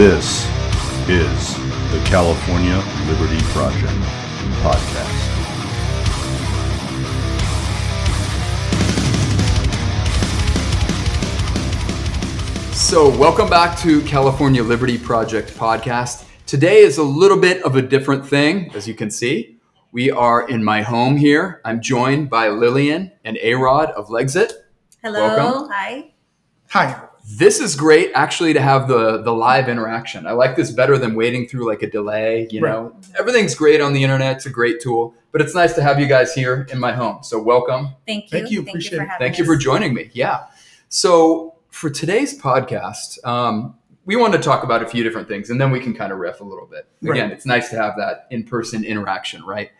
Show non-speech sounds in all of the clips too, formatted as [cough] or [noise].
This is the California Liberty Project podcast. So, welcome back to California Liberty Project podcast. Today is a little bit of a different thing, as you can see. We are in my home here. I'm joined by Lillian and A Rod of Lexit. Hello. Welcome. Hi. Hi. This is great actually to have the the live interaction. I like this better than waiting through like a delay, you know. Everything's great on the internet. It's a great tool, but it's nice to have you guys here in my home. So, welcome. Thank you. Thank you. Thank you for it. having Thank you for joining me. Yeah. So for today's podcast, um, we want to talk about a few different things, and then we can kind of riff a little bit. Again, Right. it's nice to have that in-person interaction, right?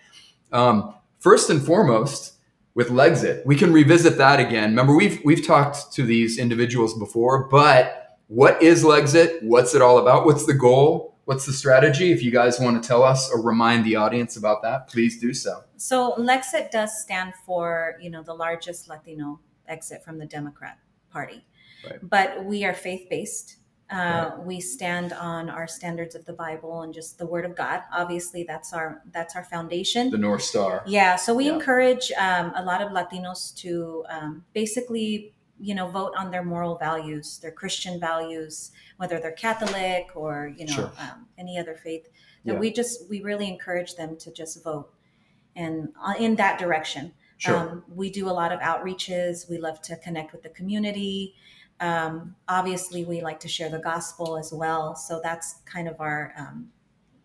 Um, first and foremost, with Lexit, we can revisit that again. Remember, we've we've talked to these individuals before, but what is Lexit? What's it all about? What's the goal? What's the strategy? If you guys want to tell us or remind the audience about that, please do so. So Lexit does stand for, you know, the largest Latino exit from the Democrat Party. Right. But we are faith-based. Uh, We stand on our standards of the Bible and just the Word of God. Obviously, that's our that's our foundation. The North Star. Yeah, so we Yeah. encourage um, a lot of Latinos to um, basically, you know, vote on their moral values, their Christian values, whether they're Catholic or you know Sure. um, any other faith. That Yeah. we just we really encourage them to just vote, and uh, in that direction. Sure. Um, we do a lot of outreaches. We love to connect with the community. Um, obviously, we like to share the gospel as well. So that's kind of our um,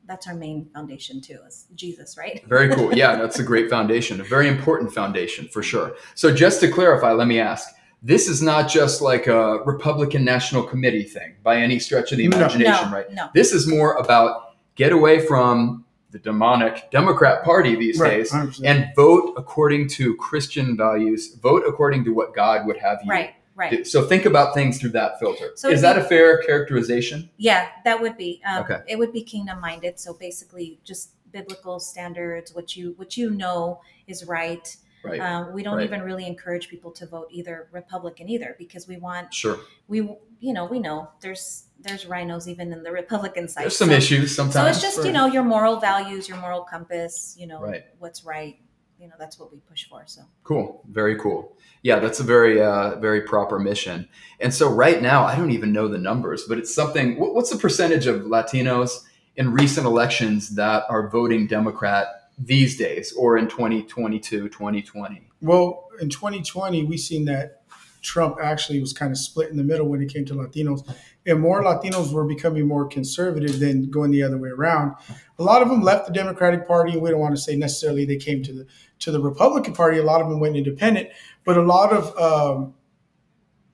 that's our main foundation too, is Jesus, right? Very cool. [laughs] Yeah, that's a great foundation, a very important foundation for sure. So, just to clarify, let me ask this is not just like a Republican National Committee thing by any stretch of the No. imagination, no, right? no. This is more about get away from the demonic Democrat Party these Right. days 100%. and vote according to Christian values, vote according to what God would have you Right, right. do. So, think about things through that filter. So is that you- a fair characterization? Yeah, that would be. Um, Okay. It would be kingdom minded. So basically, just biblical standards, what you what you know is right. Right. Um, we don't Right. even really encourage people to vote either Republican either because we want sure. we you know we know there's there's RINOs even in the Republican side. There's some so, issues sometimes. So it's just you know your moral values, your moral compass. You know Right. what's right. You know that's what we push for. So Cool. Very cool. Yeah, that's a very, uh, very proper mission. And so right now, I don't even know the numbers, but it's something. What's the percentage of Latinos in recent elections that are voting Democrat these days, or in 2022, 2020? Well, in 2020, we seen that Trump actually was kind of split in the middle when it came to Latinos, and more Latinos were becoming more conservative than going the other way around. A lot of them left the Democratic Party, and we don't want to say necessarily they came to the to the Republican Party. A lot of them went independent, but a lot of um,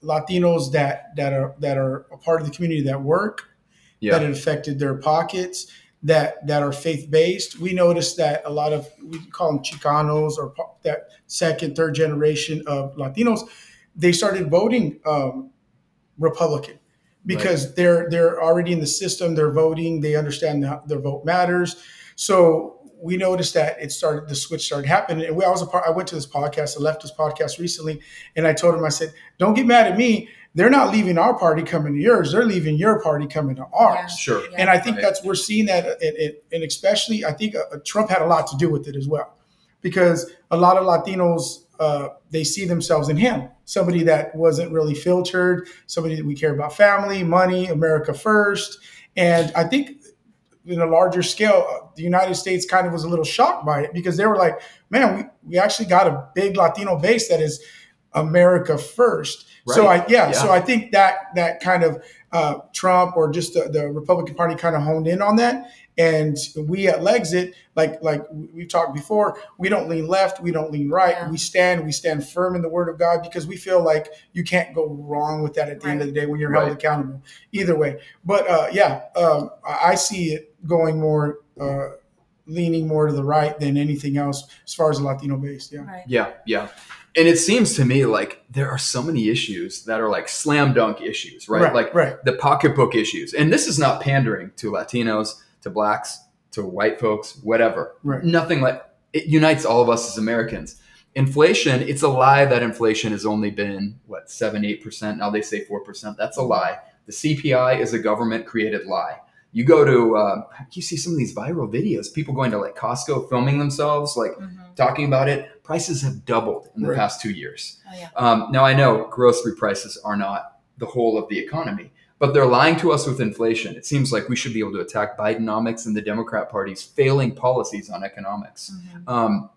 Latinos that that are that are a part of the community that work Yeah. that it affected their pockets that that are faith based. We noticed that a lot of we call them Chicanos or that second, third generation of Latinos, they started voting um, Republican because they're they're already in the system. They're voting. They understand that their vote matters. So we noticed that it started the switch started happening. And we, I was a part. I went to this podcast, a leftist podcast recently, and I told him I said, "Don't get mad at me." They're not leaving our party coming to yours. They're leaving your party coming to ours. Sure. Yeah. And I think Right. that's we're seeing that, and, and- and especially I think uh, Trump had a lot to do with it as well, because a lot of Latinos uh, they see themselves in him, somebody that wasn't really filtered, somebody that we care about family, money, America first, and I think in a larger scale, uh, the United States kind of was a little shocked by it because they were like, man, we, we actually got a big Latino base that is America first. So I yeah, Yeah. so I think that that kind of uh, Trump or just the, the Republican Party kind of honed in on that. And we at Lexit, like like we've talked before, we don't lean left, we don't lean right. Yeah. We stand, we stand firm in the Word of God because we feel like you can't go wrong with that at the end of the day when you're Right. held accountable. Either way, but uh, yeah, um, I I see it going more, uh, leaning more to the right than anything else as far as Latino based. Yeah. right. Yeah, yeah. And it seems to me like there are so many issues that are like slam dunk issues, right? Right, like right. the pocketbook issues. And this is not pandering to Latinos, to blacks, to white folks, whatever. Right. Nothing like it unites all of us as Americans. Inflation, it's a lie that inflation has only been what, seven, eight percent. Now they say four percent. That's a lie. The CPI is a government created lie. You go to, uh, you see some of these viral videos, people going to like Costco filming themselves, like Mhm. talking about it. Prices have doubled in the Right. past two years. Oh yeah. Um, now I know grocery prices are not the whole of the economy, but they're lying to us with inflation. It seems like we should be able to attack Bidenomics and the Democrat Party's failing policies on economics. Mhm. Um,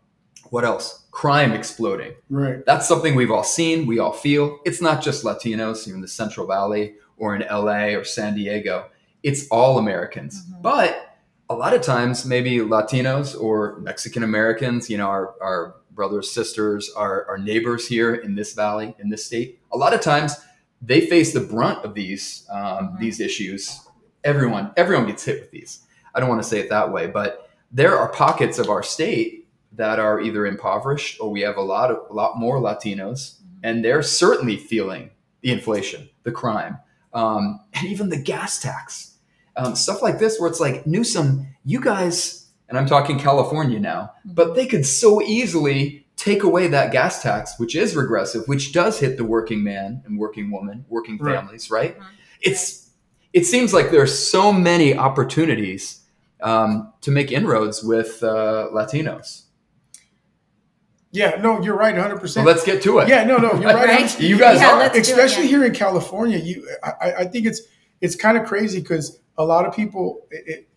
what else? Crime exploding. Right. That's something we've all seen, we all feel. It's not just Latinos in the Central Valley or in LA or San Diego. It's all Americans. Mhm. But a lot of times, maybe Latinos or Mexican Americans, you know, our, our brothers, sisters, our, our neighbors here in this valley, in this state, a lot of times they face the brunt of these um, Mhm. these issues. Everyone, everyone gets hit with these. I don't want to say it that way, but there are pockets of our state that are either impoverished or we have a lot of a lot more Latinos, and they're certainly feeling the inflation, the crime, um, and even the gas tax, um, stuff like this, where it's like Newsom, you guys, and I'm talking California now, but they could so easily take away that gas tax, which is regressive, which does hit the working man and working woman, working Right. families, right? Mhm. It's it seems like there's so many opportunities um, to make inroads with uh, Latinos. Yeah. No, you're right. 100. So percent let's get to it. Yeah. No. No. You're right. Right? You guys Yeah, are. let's it, especially yeah. here in California, you I, I- I think it's it's kind of crazy because a lot of people it, it,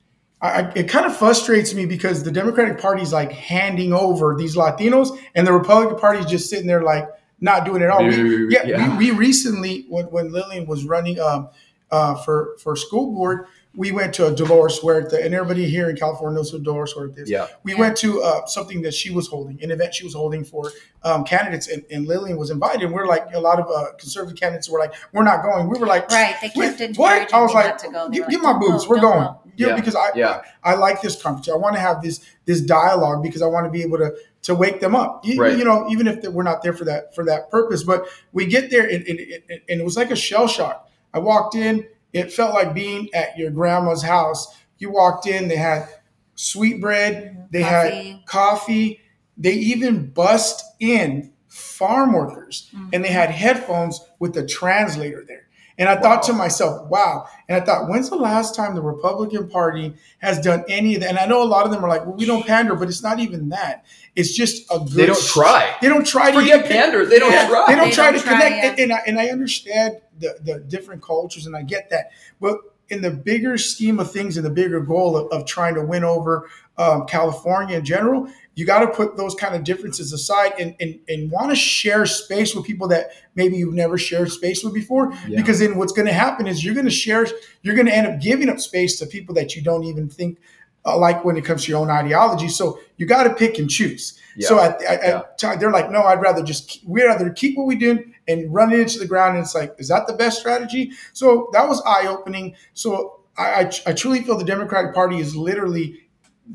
I, it kind of frustrates me because the Democratic Party is like handing over these Latinos, and the Republican Party is just sitting there like not doing it all. We- yeah, yeah. We, we recently when when Lillian was running um, uh, for for school board, we went to a Dolores Huerta, and everybody here in California knows who Dolores Huerta is. Yeah. We went to uh, something that she was holding, an event she was holding for um, candidates, and, and Lillian was invited. And we're like, a lot of uh, conservative candidates were like, we're not going. We were like, Right. They "Wait, kept what? I was like, not to go. They "Give- were give like, my "Don't go, we're going. go." You know, Yeah. because I, Yeah. I like this conversation. I want to have this this dialogue because I want to be able to to wake them up. You, Right. you know, even if we're not there for that for that purpose, but we get there and, and, and and it was like a shell shock. I walked in. It felt like being at your grandma's house. You walked in. They had sweet bread. They had Coffee. coffee. They even bust in farm workers Mhm. and they had headphones with the translator there. And I thought to myself, wow. And I thought, when's the last time the Republican Party has done any of that? And I know a lot of them are like, well, we don't pander, but it's not even that. It's just a good. They don't try. They don't try to Forget get pander. They don't Yeah. try. They don't They try don't to try, connect. yeah. And, and I, and I understand the, the different cultures, and I get that. But in the bigger scheme of things, and the bigger goal of, of trying to win over um, California in general, you got to put those kind of differences aside and, and, and want to share space with people that maybe you've never shared space with before. Yeah. Because then what's going to happen is you're going to share, you're going to end up giving up space to people that you don't even think uh, like when it comes to your own ideology. So you got to pick and choose. Yeah. So I, I, Yeah. I, they're like, no, I'd rather just we'd rather keep what we do and running it into the ground. And it's like, is that the best strategy? So that was eye opening. So I, I, I truly feel the Democratic Party is literally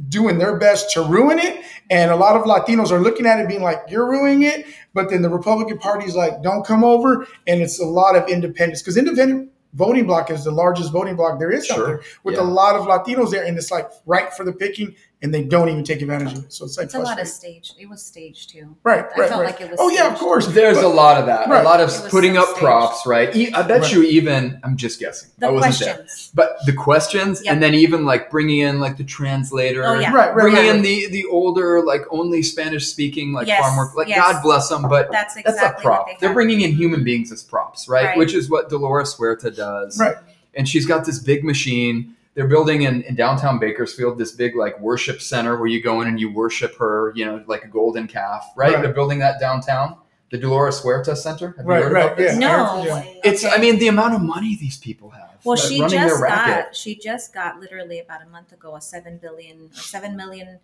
doing their best to ruin it. And a lot of Latinos are looking at it being like, you're ruining it. But then the Republican Party is like, don't come over. And it's a lot of independents because independent voting block is the largest voting block there is out there with Yeah. a lot of Latinos there. And it's like right for the picking and they don't even take advantage of it. So it's like It's a lot of frustrating. stage. It was staged too. Right, I right, felt right. like it was oh yeah, of course. There's But- a lot of that. Right. A lot of putting so up staged. props, right? E- I bet Right. you even. I'm just guessing. I The wasn't there. questions. But the questions, Yep. and then even like bringing in like the translator. Oh, yeah. Right, right, Bringing right. in the the older like only Spanish speaking like Yes, farm work. Like yes. God bless them, but That's exactly that's a prop. what they They're bringing in human beings as props, right? Right. Which is what Dolores Huerta does. Right. And she's got this big machine. They're building in, in downtown Bakersfield this big like worship center where you go in and you worship her, you know, like a golden calf, right? Right. They're building that downtown, the Dolores Huerta Center. Have you Right, heard right, about this? yeah. No. Yeah. It's, I mean, the amount of money these people have. Well, she just got she just got literally about a month ago a seven billion or seven million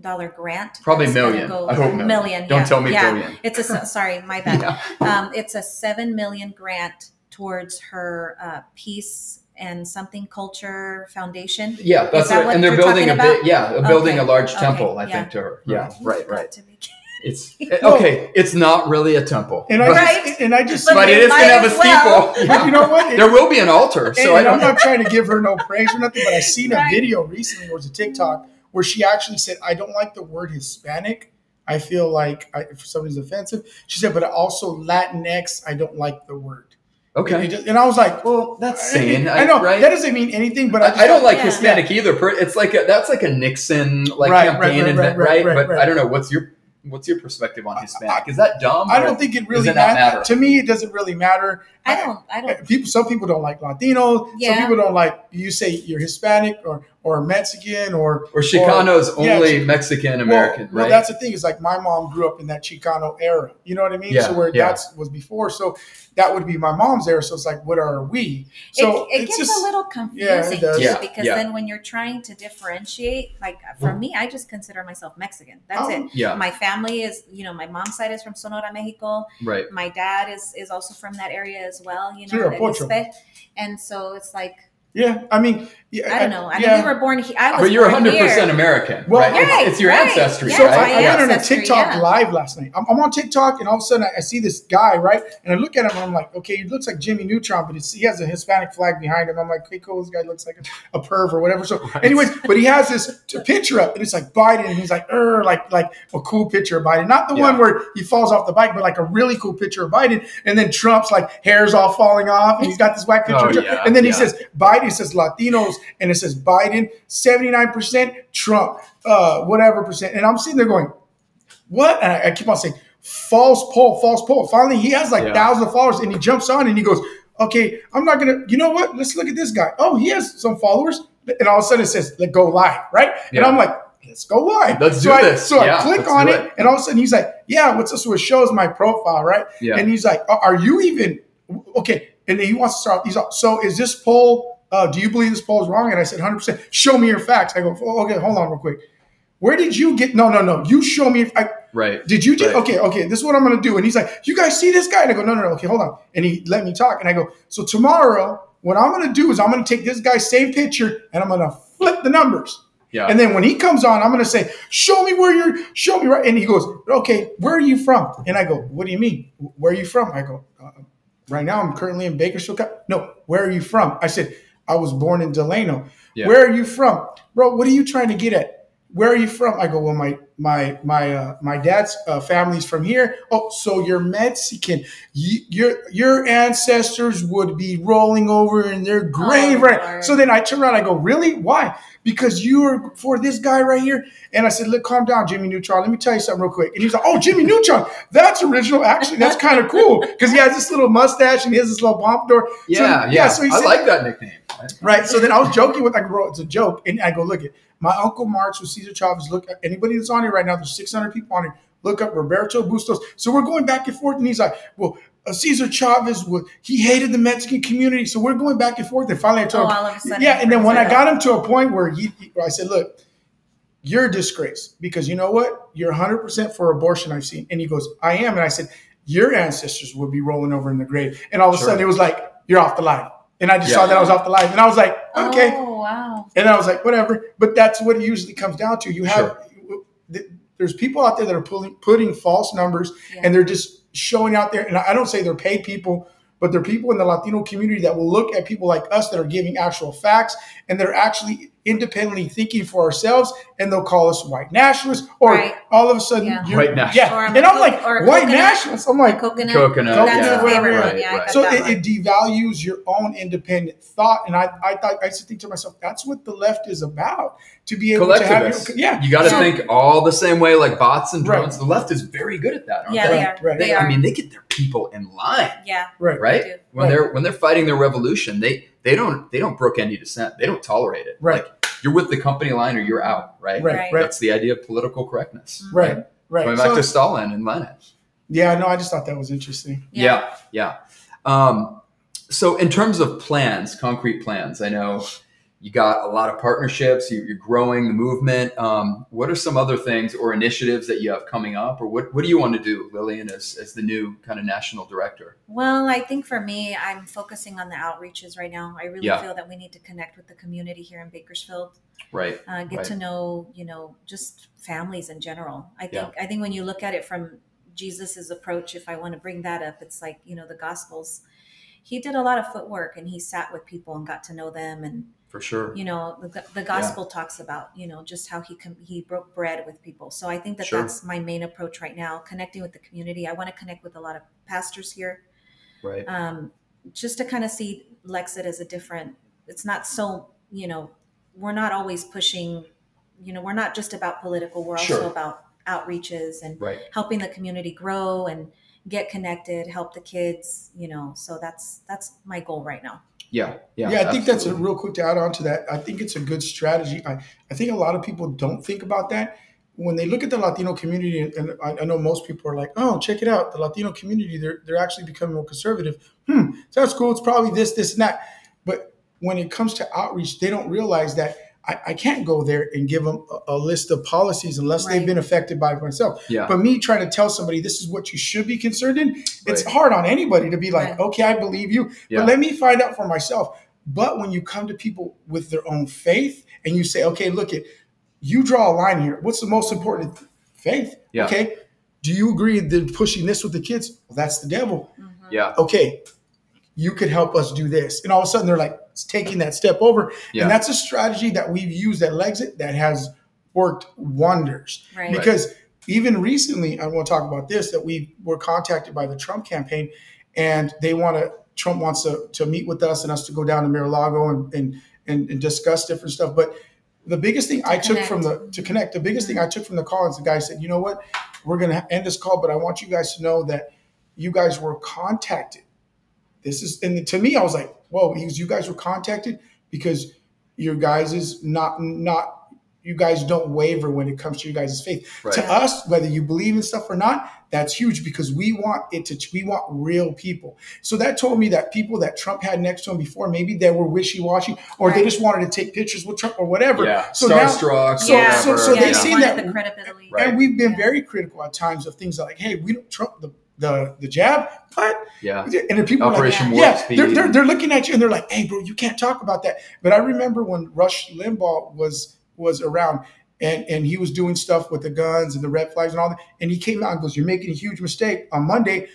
dollar grant. Probably that's million. Go, I hope million. Don't yeah, tell me yeah. billion. It's a [laughs] sorry, my bad. Yeah. Um, it's a seven million grant towards her uh, peace and something culture foundation. Yeah, that's that right. what And they're you're building a talking big, yeah, a building Okay, a large okay, temple, I yeah. think, to her. Yeah, Right. right, right. to be- [laughs] It's okay. It's not really a temple, And I Right. just, and I just, But but it is going to have a as well. [laughs] steeple. but you know what? There will be an altar, so and, I and I'm don't. trying to give her no praise or nothing, but I seen a video recently, or it was a TikTok, where she actually said, "I don't like the word Hispanic. I feel like I, for somebody's offensive." She said, "But also Latinx, I don't like the word." Okay. It just- and I was like, well, that's sane. I, know right? that doesn't mean anything, but I, just I, I don't like Yeah. Hispanic either. It's like a, that's like a Nixon like Right, right, campaign, right, invent, right, right? right, But right. I don't know. What's your what's your perspective on Hispanic? Is that dumb? I don't think it really does it not matters. matter? To me, it doesn't really matter. I don't. I don't. People, some people don't like Latino. Yeah. Some people don't like. You say you're Hispanic or or Mexican or Or Chicanos yeah, only Chi- Mexican American, well, right? Well, that's the thing. Is like my mom grew up in that Chicano era. You know what I mean? Yeah, so where yeah. that's was before. So that would be my mom's era. So it's like, what are we? So it, it it's gets just a little yeah, it confusing does. too Yeah, because yeah. then when you're trying to differentiate, like for me, I just consider myself Mexican. That's Oh, it. yeah, My family is, you know, my mom's side is from Sonora, Mexico. right. My dad is is also from that area as well. You know, a del and so it's like yeah. I mean, yeah, I don't know. I mean, yeah. we were born here. I was But you're born 100 here. percent American, Well, right? It's- Right, it's, your right. ancestry, So right? I, my I went on a TikTok yeah. live last night. I'm, I'm on TikTok, and all of a sudden I, I see this guy, right? And I look at him, and I'm like, okay, he looks like Jimmy Neutron, but he has a Hispanic flag behind him. I'm like, okay, cool. This guy looks like a, a perv or whatever. So, Right. anyways, but he has this t- picture up, and it's like Biden, and he's like, er, like like a cool picture of Biden, not the Yeah. one where he falls off the bike, but like a really cool picture of Biden. And then Trump's like hair's all falling off, and he's got this white picture. Oh, yeah, and then he yeah. says Biden says Latinos, and it says Biden 79%, Trump uh, whatever percent. And I'm sitting there going, what? And I, I keep on saying, false poll, false poll. Finally, he has like Yeah. thousands of followers, and he jumps on and he goes, okay, I'm not gonna. You know what? Let's look at this guy. Oh, he has some followers, and all of a sudden it says, let go live, right? And I'm like. Let's go live. Let's so do I, this. So Yeah, I click on it, it. and all of a sudden he's like, "Yeah, what's this?" So it shows my profile, right? Yeah. And he's like, "Are are you even okay?" And he wants to start. He's like, "So is this poll? Uh, do you believe this poll is wrong?" And I said, "100 percent. Show me your facts." I go, oh, "Okay, hold on, real quick. Where did you get? No, no, no. You show me. If I, right. did you just Right. okay? Okay, this is what I'm gonna do." And he's like, "You guys see this guy?" And I go, "No, no, no. Okay, hold on." And he let me talk, and I go, "So tomorrow, what I'm gonna do is I'm gonna take this guy's same picture and I'm gonna flip the numbers." Yeah. And then when he comes on, I'm going to say, "Show me where you're. Show me right." And he goes, "Okay, where are you from?" And I go, "What do you mean? Where are you from?" I go, uh, "Right now, I'm currently in Bakersfield." No, where are you from? I said, "I was born in Delano." Yeah. Where are you from, bro? What are you trying to get at? Where are you from? I go, "Well, my my my uh, my dad's uh, family's from here." Oh, so you're Mexican? You, your your ancestors would be rolling over in their grave, right? Lord. So then I turn around. I go, "Really? Why?" because you are for this guy right here. And I said, look, calm down, Jimmy Neutron. Let me tell you something real quick. And he's like, oh, Jimmy Neutron, that's original. Actually, that's kind of cool because he has this little mustache and he has this little pompadour. So, Yeah, yeah. So he I said, like that nickname. Right. So then I was joking with like, bro, it's a joke. And I go, look at my uncle March with Cesar Chavez. Look, at anybody that's on here right now, there's 600 people on here. Look up Roberto Bustos. So we're going back and forth. And he's like, well, uh, Cesar Chavez would he hated the Mexican community, so we're going back and forth. And finally, I told Oh, him, all of a sudden yeah. And then when I got him to a point where he, he- I said, look, you're a disgrace because you know what? You're 100 percent for abortion. I've seen, and he goes, I am. And I said, your ancestors would be rolling over in the grave. And all of a Sure. sudden, it was like, you're off the line. And I just Yeah. saw that I was off the line, and I was like, okay. Oh wow. And I was like, whatever. But that's what it usually comes down to. You have th- there's people out there that are pulling putting false numbers Yeah. and they're just showing out there. And I don't say they're paid people, but they're people in the Latino community that will look at people like us that are giving actual facts and they're actually independently thinking for ourselves and they'll call us white nationalists or Right. all of a sudden Yeah. you're, White nationalists. yeah. And I'm co- like or white coconut. nationalists. I'm like coconut. Coconut. That's yeah. the Right, one. Yeah, right. so it, it devalues your own independent thought, and I, I thought I used to think to myself, that's what the left is about. To be able to have your, yeah, You got to So- think all the same way, like bots and Right. drones. The left is very good at that. Aren't yeah, they? they are. Right, They I mean, they get their people in line, yeah. right, right? They. When Right. they're when they're fighting their revolution, they they don't they don't brook any dissent. They don't tolerate it. Right. Like you're with the company line or you're out. Right. right, Right. right, That's the idea of political correctness. right, right. Going So- to Stalin and Lenin. yeah, no, I just thought that was interesting. Yeah, yeah. Um, so, in terms of plans, concrete plans, I know you got a lot of partnerships. You, you're growing the movement. Um, what are some other things or initiatives that you have coming up, or what, what do you want to do, Lillian, as, as the new kind of national director? Well, I think for me, I'm focusing on the outreaches right now. I really Yeah. feel that we need to connect with the community here in Bakersfield. Right. uh, get Right. to know you know just families in general i think Yeah. i think when you look at it from jesus's approach if i want to bring that up it's like you know the gospels he did a lot of footwork and he sat with people and got to know them and For sure. you know the, the gospel talks about you know just how he com- he broke bread with people so i think that Sure. that's my main approach right now connecting with the community i want to connect with a lot of pastors here Right. um, just to kind of see Lexit as a different. It's not so you know we're not always pushing. You know, we're not just about political. We're Sure. also about outreaches and Right. helping the community grow and get connected, help the kids. You know, so that's that's my goal right now. Yeah. Yeah. Yeah, I think that's a real quick to add on to that. I think it's a good strategy. I, I think a lot of people don't think about that. When they look at the Latino community, and I, I know most people are like, oh, check it out. The Latino community, they're, they're actually becoming more conservative. Hmm, that's cool. It's probably this, this, and that. But when it comes to outreach, they don't realize that I, I can't go there and give them a, a list of policies unless they've been affected by it myself. Yeah. But me trying to tell somebody this is what you should be concerned in, it's hard on anybody to be like, Right. okay, I believe you, Yeah. but let me find out for myself. But when you come to people with their own faith and you say, okay, look it, you draw a line here. What's the most important? Faith. Yeah. Okay. Do you agree that pushing this with the kids? Well, that's the devil. Yeah. Okay. You could help us do this. And all of a sudden they're like taking that step over. Yeah. And that's a strategy that we've used at Lexit that has worked wonders Right. because even recently i want to talk about this that we were contacted by the trump campaign and they want to trump wants to, to meet with us and us to go down to Mar-a-Lago and, and, and, and discuss different stuff but the biggest thing i took from the to connect the biggest thing mm-hmm. i took from the call is the guy said you know what we're going to end this call but i want you guys to know that you guys were contacted this is and to me i was like whoa he was, you guys were contacted because your guys is not not you guys don't waver when it comes to your guys' faith Right. to us whether you believe in stuff or not that's huge because we want it to we want real people so that told me that people that trump had next to him before maybe they were wishy-washy or they just wanted to take pictures with trump or whatever Yeah. so now Starstruck. so- yeah, so- whatever. so they yeah, seen that- the credibility. Right. and we've been Yeah. very critical at times of things like hey we don't trump the the, the jab what Yeah. and then people are like, Operation yeah. Warp yeah, they're, they're, they're looking at you and they're like, "Hey, bro, you can't talk about that." But I remember when Rush Limbaugh was was around and and he was doing stuff with the guns and the red flags and all that, and he came out and goes, "You're making a huge mistake." On Monday,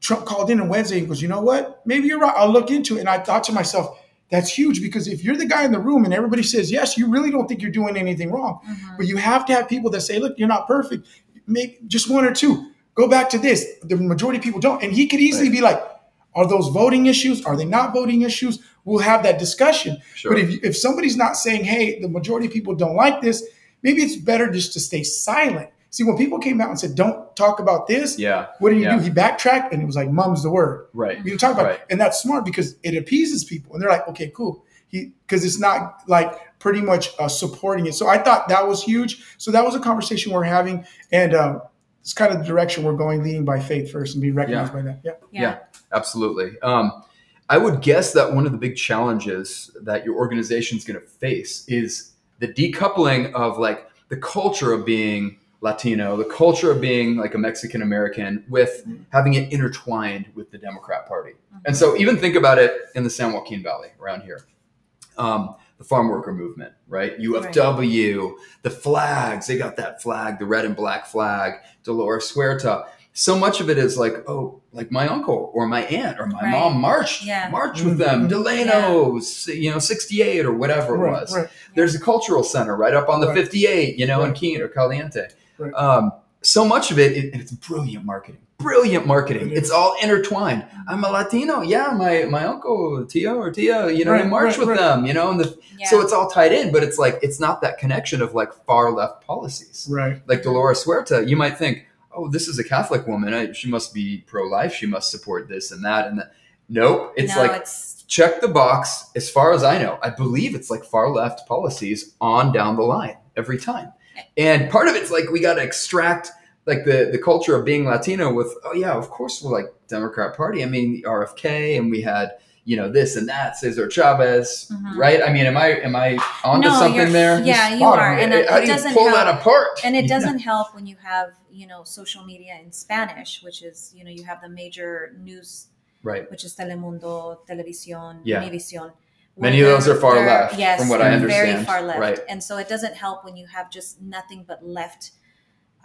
Trump called in on Wednesday and goes, "You know what? Maybe you're right. I'll look into it." And I thought to myself, "That's huge because if you're the guy in the room and everybody says yes, you really don't think you're doing anything wrong." Mhm. But you have to have people that say, "Look, you're not perfect. Maybe just one or two. Go back to this." The majority of people don't, and he could easily Right. be like, "Are those voting issues? Are they not voting issues?" We'll have that discussion. Sure. But if if somebody's not saying, "Hey, the majority of people don't like this," maybe it's better just to stay silent. See, when people came out and said, "Don't talk about this," yeah. what did he Yeah. do? He backtracked and it was like, "Mum's the word." Right. We don't talk about Right. it. And that's smart because it appeases people. And they're like, okay, cool. He because it's not like pretty much uh, supporting it. So I thought that was huge. So that was a conversation we're having. And uh, it's kind of the direction we're going, leading by faith first and being recognized by that. Yeah. Yeah. Yeah, Absolutely. Um, I would guess that one of the big challenges that your organization is going to face is the decoupling of like the culture of being Latino, the culture of being like a Mexican American, with having it intertwined with the Democrat Party. And so, even think about it in the San Joaquin Valley around here. Um, the farm worker movement, right? UFW, the flags, they got that flag, the red and black flag, Dolores Huerta. So much of it is like, oh, like my uncle or my aunt or my Right. mom marched, Yeah. marched with them, Mhm. Delano's, you know, 68 or whatever it was. right. There's a cultural center right up on the Right. 58, you know, in Right. Keene or Caliente. Right. Um, so much of it, it, it's brilliant marketing. Brilliant marketing. It is. All intertwined. I'm a Latino. Yeah, my my uncle Tio or Tia, you know, Right, he marched right, with right. them, you know, and the Yeah. so it's all tied in, but it's like it's not that connection of like far left policies. Right. Like Dolores Huerta, you might think, oh, this is a Catholic woman. I, she must be pro life. She must support this and that and that. Nope. It's no, like it's check the box. As far as I know, I believe it's like far left policies on down the line every time. And part of it's like we got to extract like the the culture of being Latino with oh yeah, of course we're like Democrat Party. I mean RFK, and we had you know this and that Cesar Chavez, Mhm. right? I mean, am I am I onto No, something there? yeah, you on. are, and it, How it do you doesn't pull help. that apart? and it [laughs] doesn't help when you have you know social media in Spanish, which is you know you have the major news, right. which is Telemundo, Televisión, Yeah. Univision. Many of those are far left, yes, from what I understand. Very far left, Right. and so it doesn't help when you have just nothing but left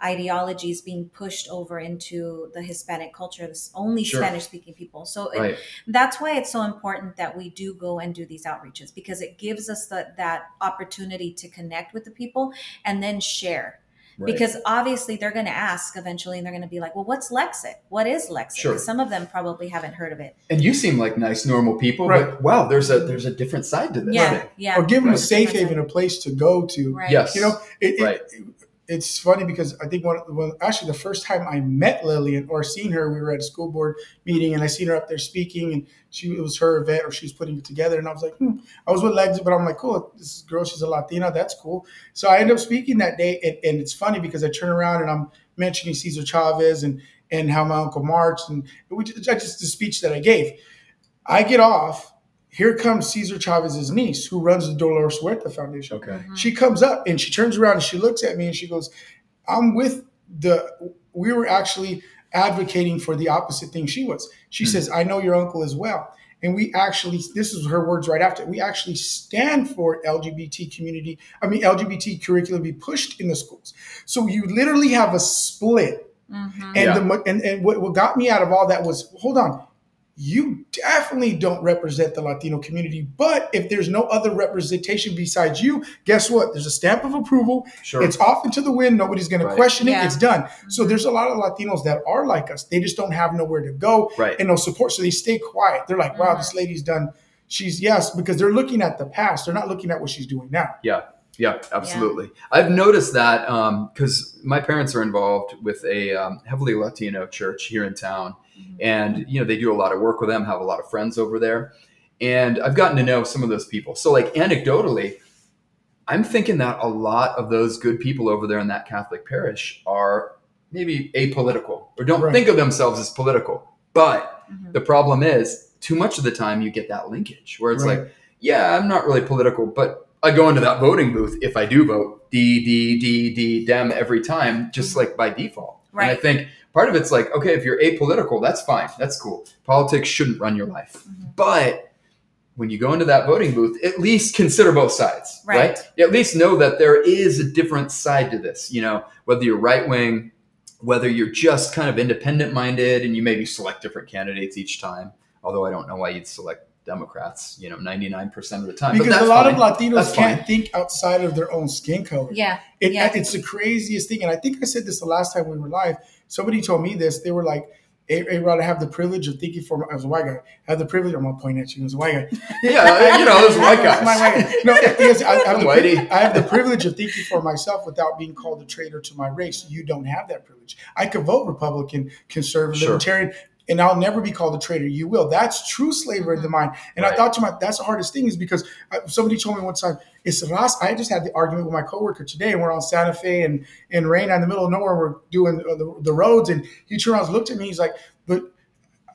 ideologies being pushed over into the Hispanic culture, this only Sure. Spanish speaking people. So it, that's why it's so important that we do go and do these outreaches because it gives us the, that opportunity to connect with the people and then share Right. because obviously they're going to ask eventually and they're going to be like well what's lexit what is lexit Sure. 'Cause some of them probably haven't heard of it and you seem like nice, normal people, Right. but wow, there's a there's a different side to this. yeah yeah or give them a safe haven, a place to go to. right Yes. You know, it, it- Right. It's funny because I think one, well, actually the first time I met Lillian or seen her, we were at a school board meeting and I seen her up there speaking and she it was her event or she was putting it together and I was like, hmm. I was with Legs, but I'm like, cool, this girl, she's a Latina, that's cool. So I ended up speaking that day and, and it's funny because I turn around and I'm mentioning Cesar Chavez and and how my uncle marched and we just, just the speech that I gave. I get off. Here comes Cesar Chavez's niece, who runs the Dolores Huerta Foundation. Okay. Mhm. She comes up and she turns around and she looks at me and she goes, I'm with the, we were actually advocating for the opposite thing she was. She Hmm. says, I know your uncle as well. And we actually, this is her words right after, we actually stand for LGBT community, I mean, LGBT curriculum be pushed in the schools. So you literally have a split. Mhm. And, Yeah. the, and, and what, what got me out of all that was, hold on, you definitely don't represent the Latino community. But if there's no other representation besides you, guess what? There's a stamp of approval. Sure. It's off into the wind. Nobody's going Right. to question it. Yeah. It's done. So Mhm. there's a lot of Latinos that are like us. They just don't have nowhere to go right. and no support. So they stay quiet. They're like, wow, Mhm. this lady's done. She's yes, because they're looking at the past. They're not looking at what she's doing now. Yeah, Yeah, absolutely. I've noticed that because my parents are involved with a um, heavily Latino church here in town, Mhm. and you know they do a lot of work with them. Have a lot of friends over there, and I've gotten to know some of those people. So, like anecdotally, I'm thinking that a lot of those good people over there in that Catholic parish are maybe apolitical or don't Right. think of themselves as political. But Mhm. the problem is, too much of the time you get that linkage where it's Right. like, yeah, I'm not really political, but I go into that voting booth if I do vote D D D D Dem every time, just like by default. And I think part of it's like, okay, if you're apolitical, that's fine, that's cool. Politics shouldn't run your life, Mhm. but when you go into that voting booth, at least consider both sides, right? Right. At least know that there is a different side to this. You know, whether you're right wing, whether you're just kind of independent minded, and you maybe select different candidates each time. Although I don't know why you'd select Democrats, you know, 99% of the time. But Because a lot fine. of Latinos That's can't fine. think outside of their own skin color. yeah It, Yeah. It's the craziest thing. And I think I said this the last time we were live. Somebody told me this. They were like, hey, hey Rod, I have the privilege of thinking for, my, as a white guy, I have the privilege, I'm to point at you as a white guy. [laughs] Yeah, you know, white guys. [laughs] My white guy. No, yes, I, I, have the, Whitey. I have the privilege of thinking for myself without being called a traitor to my race. You don't have that privilege. I could vote Republican, conservative, Sure. libertarian, and I'll never be called a traitor. You will. That's true slavery in the mind. And I thought to myself, that's the hardest thing is because I, somebody told me one time, it's Ras. I just had the argument with my coworker today, and we're on Santa Fe and and Reina in the middle of nowhere. We're doing uh, the, the roads, and he turned around, and looked at me. He's like, "But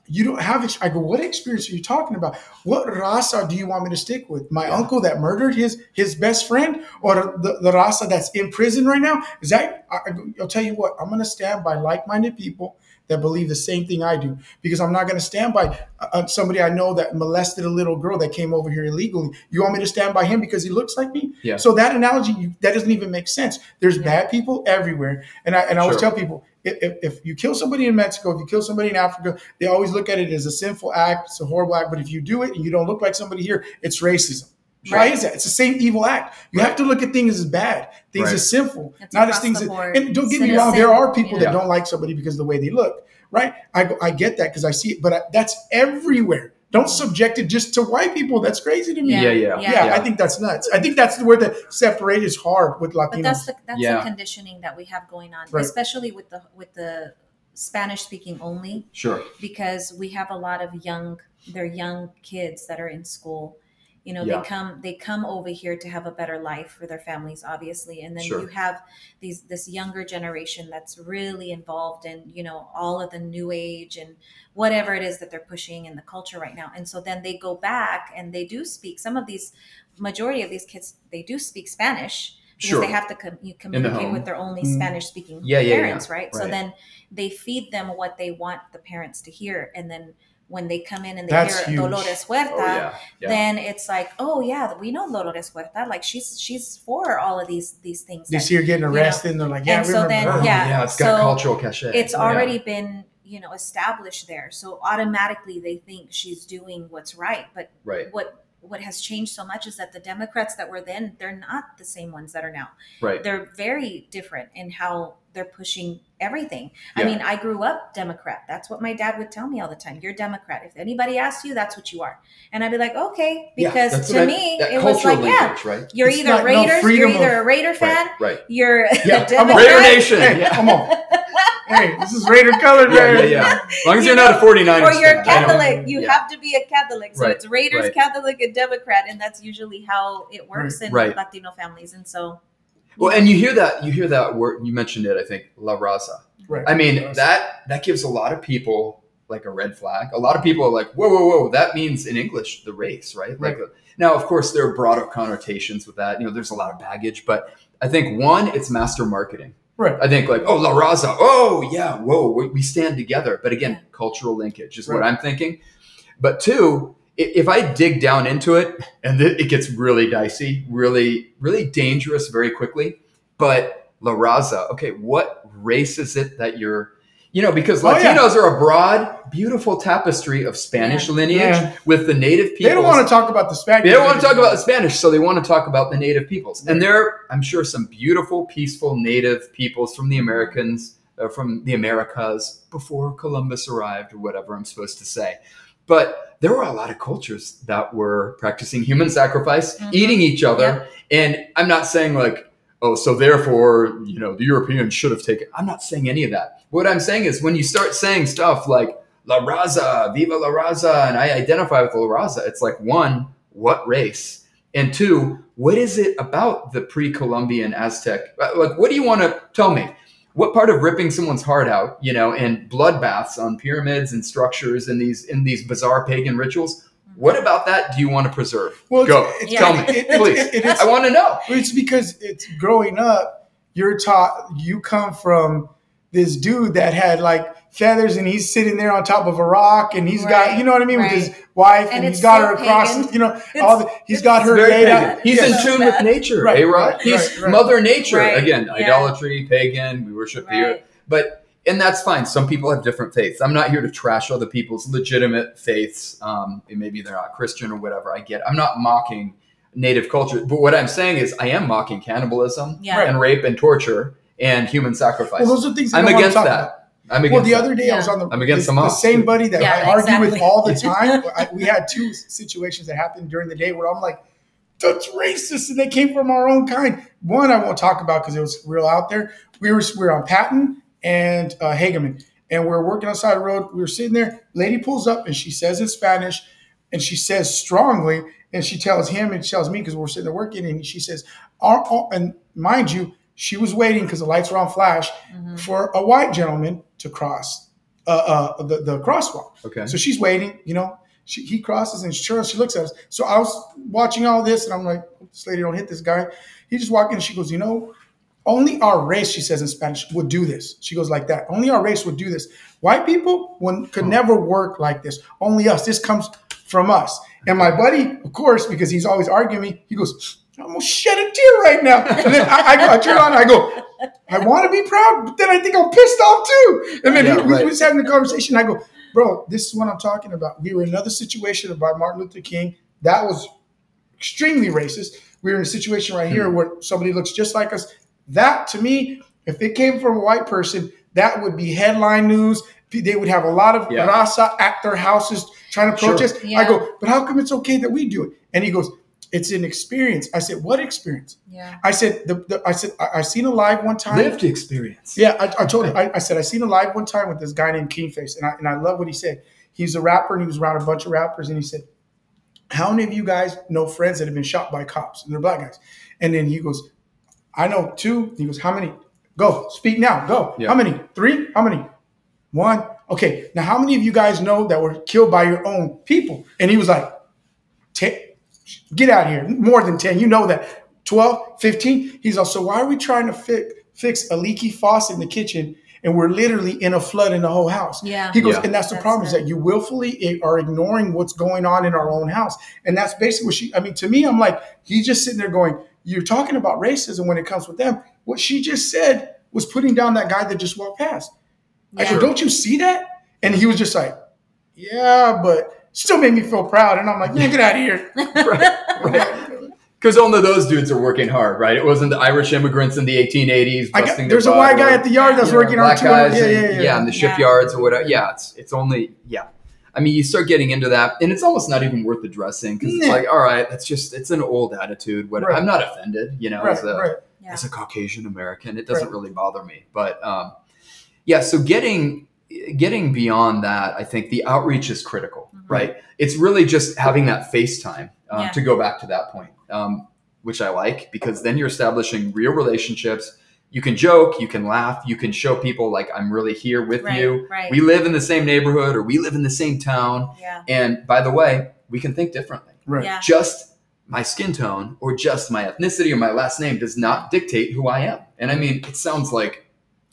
you don't have." Ex-. I go, "What experience are you talking about? What rasa do you want me to stick with? My Yeah. uncle that murdered his his best friend, or the, the rasa that's in prison right now? Is that? I, I- I'll tell you what. I'm going to stand by like-minded people." That believe the same thing I do, because I'm not going to stand by uh, somebody I know that molested a little girl that came over here illegally. You want me to stand by him because he looks like me? Yeah. So that analogy that doesn't even make sense. There's Yeah. bad people everywhere, and I and I always Sure. tell people if, if, if you kill somebody in Mexico, if you kill somebody in Africa, they always look at it as a sinful act. It's a horrible act. But if you do it and you don't look like somebody here, it's racism. Why Right. is that? It's the same evil act. You Right. have to look at things as bad, things Right. as sinful, It's not as things. That, and don't get me wrong, sin. there are people Yeah. that don't like somebody because of the way they look, right? I go- I get that because I see it, but I, that's everywhere. Don't subject it just to white people. That's crazy to me. Yeah. Yeah, yeah, Yeah, Yeah. I think that's nuts. I think that's where the separate is hard with Latinos. but that's the that's Yeah. the conditioning that we have going on Right. especially with the with the spanish speaking only Sure. because we have a lot of young they're young kids that are in school you know Yeah. they come they come over here to have a better life for their families obviously and then Sure. you have these this younger generation that's really involved in you know all of the new age and whatever it is that they're pushing in the culture right now and so then they go back and they do speak some of these majority of these kids they do speak spanish because Sure. they have to com- you communicate home. with their only Mm. spanish speaking Yeah, yeah, yeah. parents right? so then they feed them what they want the parents to hear and then when they come in and they That's hear huge. Dolores Huerta, Oh, yeah. yeah. then it's like, oh yeah, we know Dolores Huerta. Like she's she's for all of these these things. they that- see her getting know, arrested, and they're like, "Yeah, and I so remember then- her." yeah. Oh, yeah, it's got so cultural cachet. it's oh, Yeah. already been you know established there. So automatically they think she's doing what's right. But right. what what has changed so much is that the Democrats that were then, they're not the same ones that are now. Right. They're very different in how they're pushing everything. I mean, I grew up Democrat. That's what my dad would tell me all the time. You're Democrat. If anybody asks you, that's what you are. And I'd be like, okay, because that's to what I- me, that it was cultural like, yeah, right? you're It's either not- no Raiders, you're either of- a Raider fan, Right, right. you're [laughs] Yeah, a come on. Democrat. Raider Nation. Hey, Yeah. come on. [laughs] Hey, this is Raider color, Yeah, yeah, yeah. As [laughs] long as You you're not a know, 49 or you're fan, Catholic. You Yeah. have to be a Catholic. So Right, it's Raiders, right. Catholic, and Democrat, and that's usually how it works in Right. Latino families. And so, Well, and you hear that you hear that word you mentioned it. I think La Raza. Right. I mean that that gives a lot of people like a red flag. A lot of people are like, whoa, whoa, whoa. That means in English the race, right? Like now, of course, there are broader connotations with that. You know, there's a lot of baggage, but I think one, it's master marketing. Right. I think like, oh, La Raza. Oh, yeah. Whoa, we, we stand together. But again, cultural linkage is what I'm thinking. But two, if I dig down into it, and it gets really dicey, really, really dangerous very quickly. But La Raza, okay, what race is it that you're, you know, because Oh, yeah. Latinos are a broad, beautiful tapestry of Spanish lineage Yeah. with the native people. They don't want to talk about the Spanish. They don't want to talk about the Spanish, so they want to talk about the native peoples. And there, are, I'm sure, some beautiful, peaceful native peoples from the Americans, uh, from the Americas before Columbus arrived, or whatever I'm supposed to say. But there were a lot of cultures that were practicing human sacrifice, Mhm. eating each other. And I'm not saying like, oh, so therefore, you know, the Europeans should have taken. I'm not saying any of that. What I'm saying is when you start saying stuff like La Raza, Viva La Raza, and I identify with La Raza, it's like one, what race? And two, what is it about the pre-Columbian Aztec? Like, what do you want to tell me? What part of ripping someone's heart out, you know, and bloodbaths on pyramids and structures and these in these bizarre pagan rituals? What about that do you want to preserve? Well, Go, it's- Yeah. tell me, it- it- please. it- it's- I want to know. It's because it's growing up. You're taught. You come from this dude that had like feathers, and he's sitting there on top of a rock, and he's got you know what I mean with his wife, and, And he's it's got so her across. pagan. You know, It's- all the, he's got her laid out. He's Yes. in tune with nature, Right, Rod? right, He's right, right. Mother Nature. Right, Again, yeah. idolatry, pagan, we worship the earth. But and that's fine. Some people have different faiths. I'm not here to trash other people's legitimate faiths. Um, and maybe they're not Christian or whatever. I get. It. I'm not mocking native culture, but what I'm saying is I am mocking cannibalism Yeah. and rape and torture and human sacrifice. Well, those are things I I'm don't want to against talk that. about. I'm Well, against the that. other day I was on the I'm against the, the same buddy that Yeah, I argue with all the [laughs] time. I, we had two situations that happened during the day where I'm like, "That's racist," and they came from our own kind. One I won't talk about because it was real out there. We were we were on Patton and uh, Hageman, and we are working on the side of the road. We were sitting there. Lady pulls up and she says in Spanish, and she says strongly, and she tells him and she tells me because we're sitting there working, and she says, our, our- and mind you, she was waiting because the lights were on flash Mhm. for a white gentleman to cross uh, uh, the, the crosswalk. Okay. So she's waiting, you know, she, he crosses and sure, she looks at us. So I was watching all this and I'm like, this lady don't hit this guy. He just walked in and she goes, you know, only our race, she says in Spanish, would do this. She goes like that. Only our race would do this. White people would, could never work like this. Only us. This comes from us. And my buddy, of course, because he's always arguing me, he goes, I'm gonna shed a tear right now. [laughs] And then I, I, go, I turn on, I go, I want to be proud, but then I think I'm pissed off too. And then Yeah, he, we, right. we was having a conversation. I go, bro, this is what I'm talking about. We were in another situation about Martin Luther King. That was extremely racist. We were in a situation right Hmm. here where somebody looks just like us. That to me, if it came from a white person, that would be headline news. They would have a lot of Yeah. raza at their houses trying to Sure. protest. I go, but how come it's okay that we do it? And he goes, it's an experience. I said, what experience? Yeah. I said, the, the, I said, I, I seen a live one time. Lived experience. Yeah, I, I told him. I, I said I seen a live one time with this guy named Kingface, and I and I love what he said. He's a rapper, and he was around a bunch of rappers, and he said, "How many of you guys know friends that have been shot by cops, and they're black guys?" And then he goes, "I know two. He goes, "How many? Go speak now. Go. Yeah. How many? Three? How many? One. Okay. Now, how many of you guys know that were killed by your own people?" And he was like, 10. Get out of here. More than 10. You know that. 12, 15. He's also, why are we trying to fi- fix a leaky faucet in the kitchen and we're literally in a flood in the whole house? Yeah. He goes, Yeah. and that's the That's problem is that you willfully are ignoring what's going on in our own house. And that's basically what she, I mean, to me, I'm like, he's just sitting there going, you're talking about racism when it comes with them. What she just said was putting down that guy that just walked past. I Yeah. go, don't you see that? And he was just like, yeah, but still made me feel proud. And I'm like, yeah, get out of here. [laughs] right, right. Because only those dudes are working hard, right? It wasn't the Irish immigrants in the 1880s. I got, busting there's a white guy or- at the yard that's you know, working on black two. guys Yeah, yeah, yeah. in the Yeah. shipyards or whatever. Yeah, it's it's only yeah. I mean, you start getting into that, and it's almost not even worth addressing because it's like, all right, that's just it's an old attitude. What Right. I'm not offended, you know, Right, as a right. Yeah. as a Caucasian American, it doesn't Right. really bother me. But um, yeah, so getting getting beyond that, I think the outreach is critical, Mhm. right? It's really just having that FaceTime um, Yeah. to go back to that point, um, which I like because then you're establishing real relationships. You can joke, you can laugh, you can show people like I'm really here with Right, you. right. We live in the same neighborhood or we live in the same town. yeah. And by the way, we can think differently Right. Yeah. just my skin tone or just my ethnicity or my last name does not dictate who I am. And I mean, it sounds like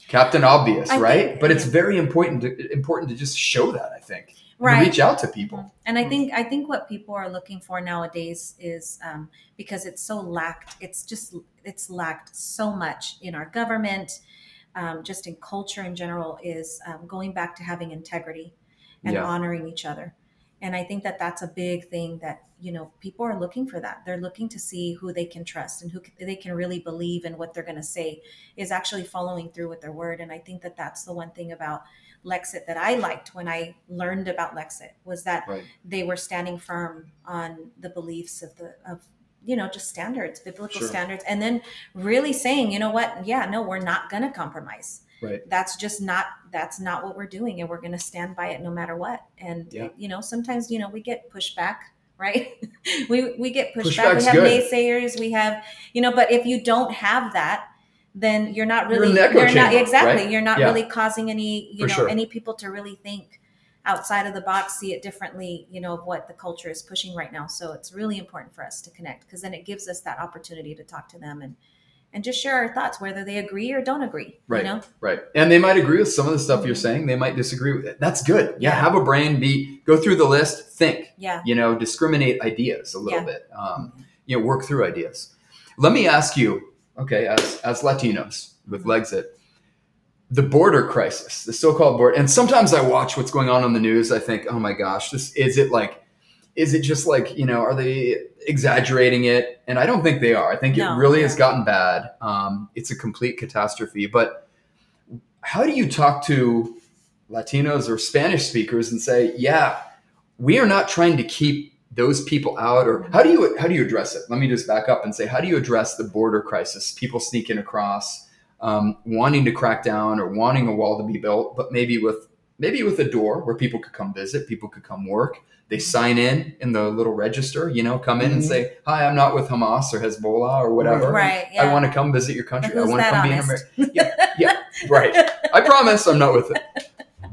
Captain Obvious, I right? think- but it's very important to important to just show that. I think, Right. reach out to people. And I think I think what people are looking for nowadays is um, because it's so lacked. It's just it's lacked so much in our government, um, just in culture in general. Is um, going back to having integrity and Yeah. honoring each other. And I think that that's a big thing that you know people are looking for. That they're looking to see who they can trust and who c- they can really believe in what they're going to say is actually following through with their word. And I think that that's the one thing about Lexit that I liked when I learned about Lexit was that Right. they were standing firm on the beliefs of the of you know just standards biblical Sure. standards and then really saying you know what yeah no we're not going to compromise Right. that's just not that's not what we're doing and we're going to stand by it no matter what and Yeah. you know sometimes you know we get pushback right [laughs] we we get pushback we have good. naysayers we have you know but if you don't have that then you're not You're really you're not exactly right? you're not Yeah. really causing any you For know sure. any people to really think outside of the box see it differently you know of what the culture is pushing right now so it's really important for us to connect because then it gives us that opportunity to talk to them and and just share our thoughts whether they agree or don't agree Right. you know Right. And they might agree with some of the stuff you're saying. They might disagree with it. That's good. Yeah. Yeah. Have a brain. Be go through the list. Think. yeah You know, discriminate ideas a little Yeah. bit. Um, you know, work through ideas. Let me ask you. Okay, as as Latinos with Lexit, the border crisis, the so-called border, and sometimes I watch what's going on on the news. I think, oh my gosh, this is it like, is it just like you know, are they exaggerating it? And I don't think they are. I think No, it really has gotten bad. Um, it's a complete catastrophe. But how do you talk to Latinos or Spanish speakers and say, yeah, we are not trying to keep those people out or how do you how do you address it let me just back up and say how do you address the border crisis people sneaking across um, wanting to crack down or wanting a wall to be built but maybe with maybe with a door where people could come visit people could come work they sign in in the little register you know come in and Mhm. say hi i'm not with hamas or hezbollah or whatever right yeah i want to come visit your country i want to come be an honest? american yeah yeah right [laughs] I promise I'm not with it.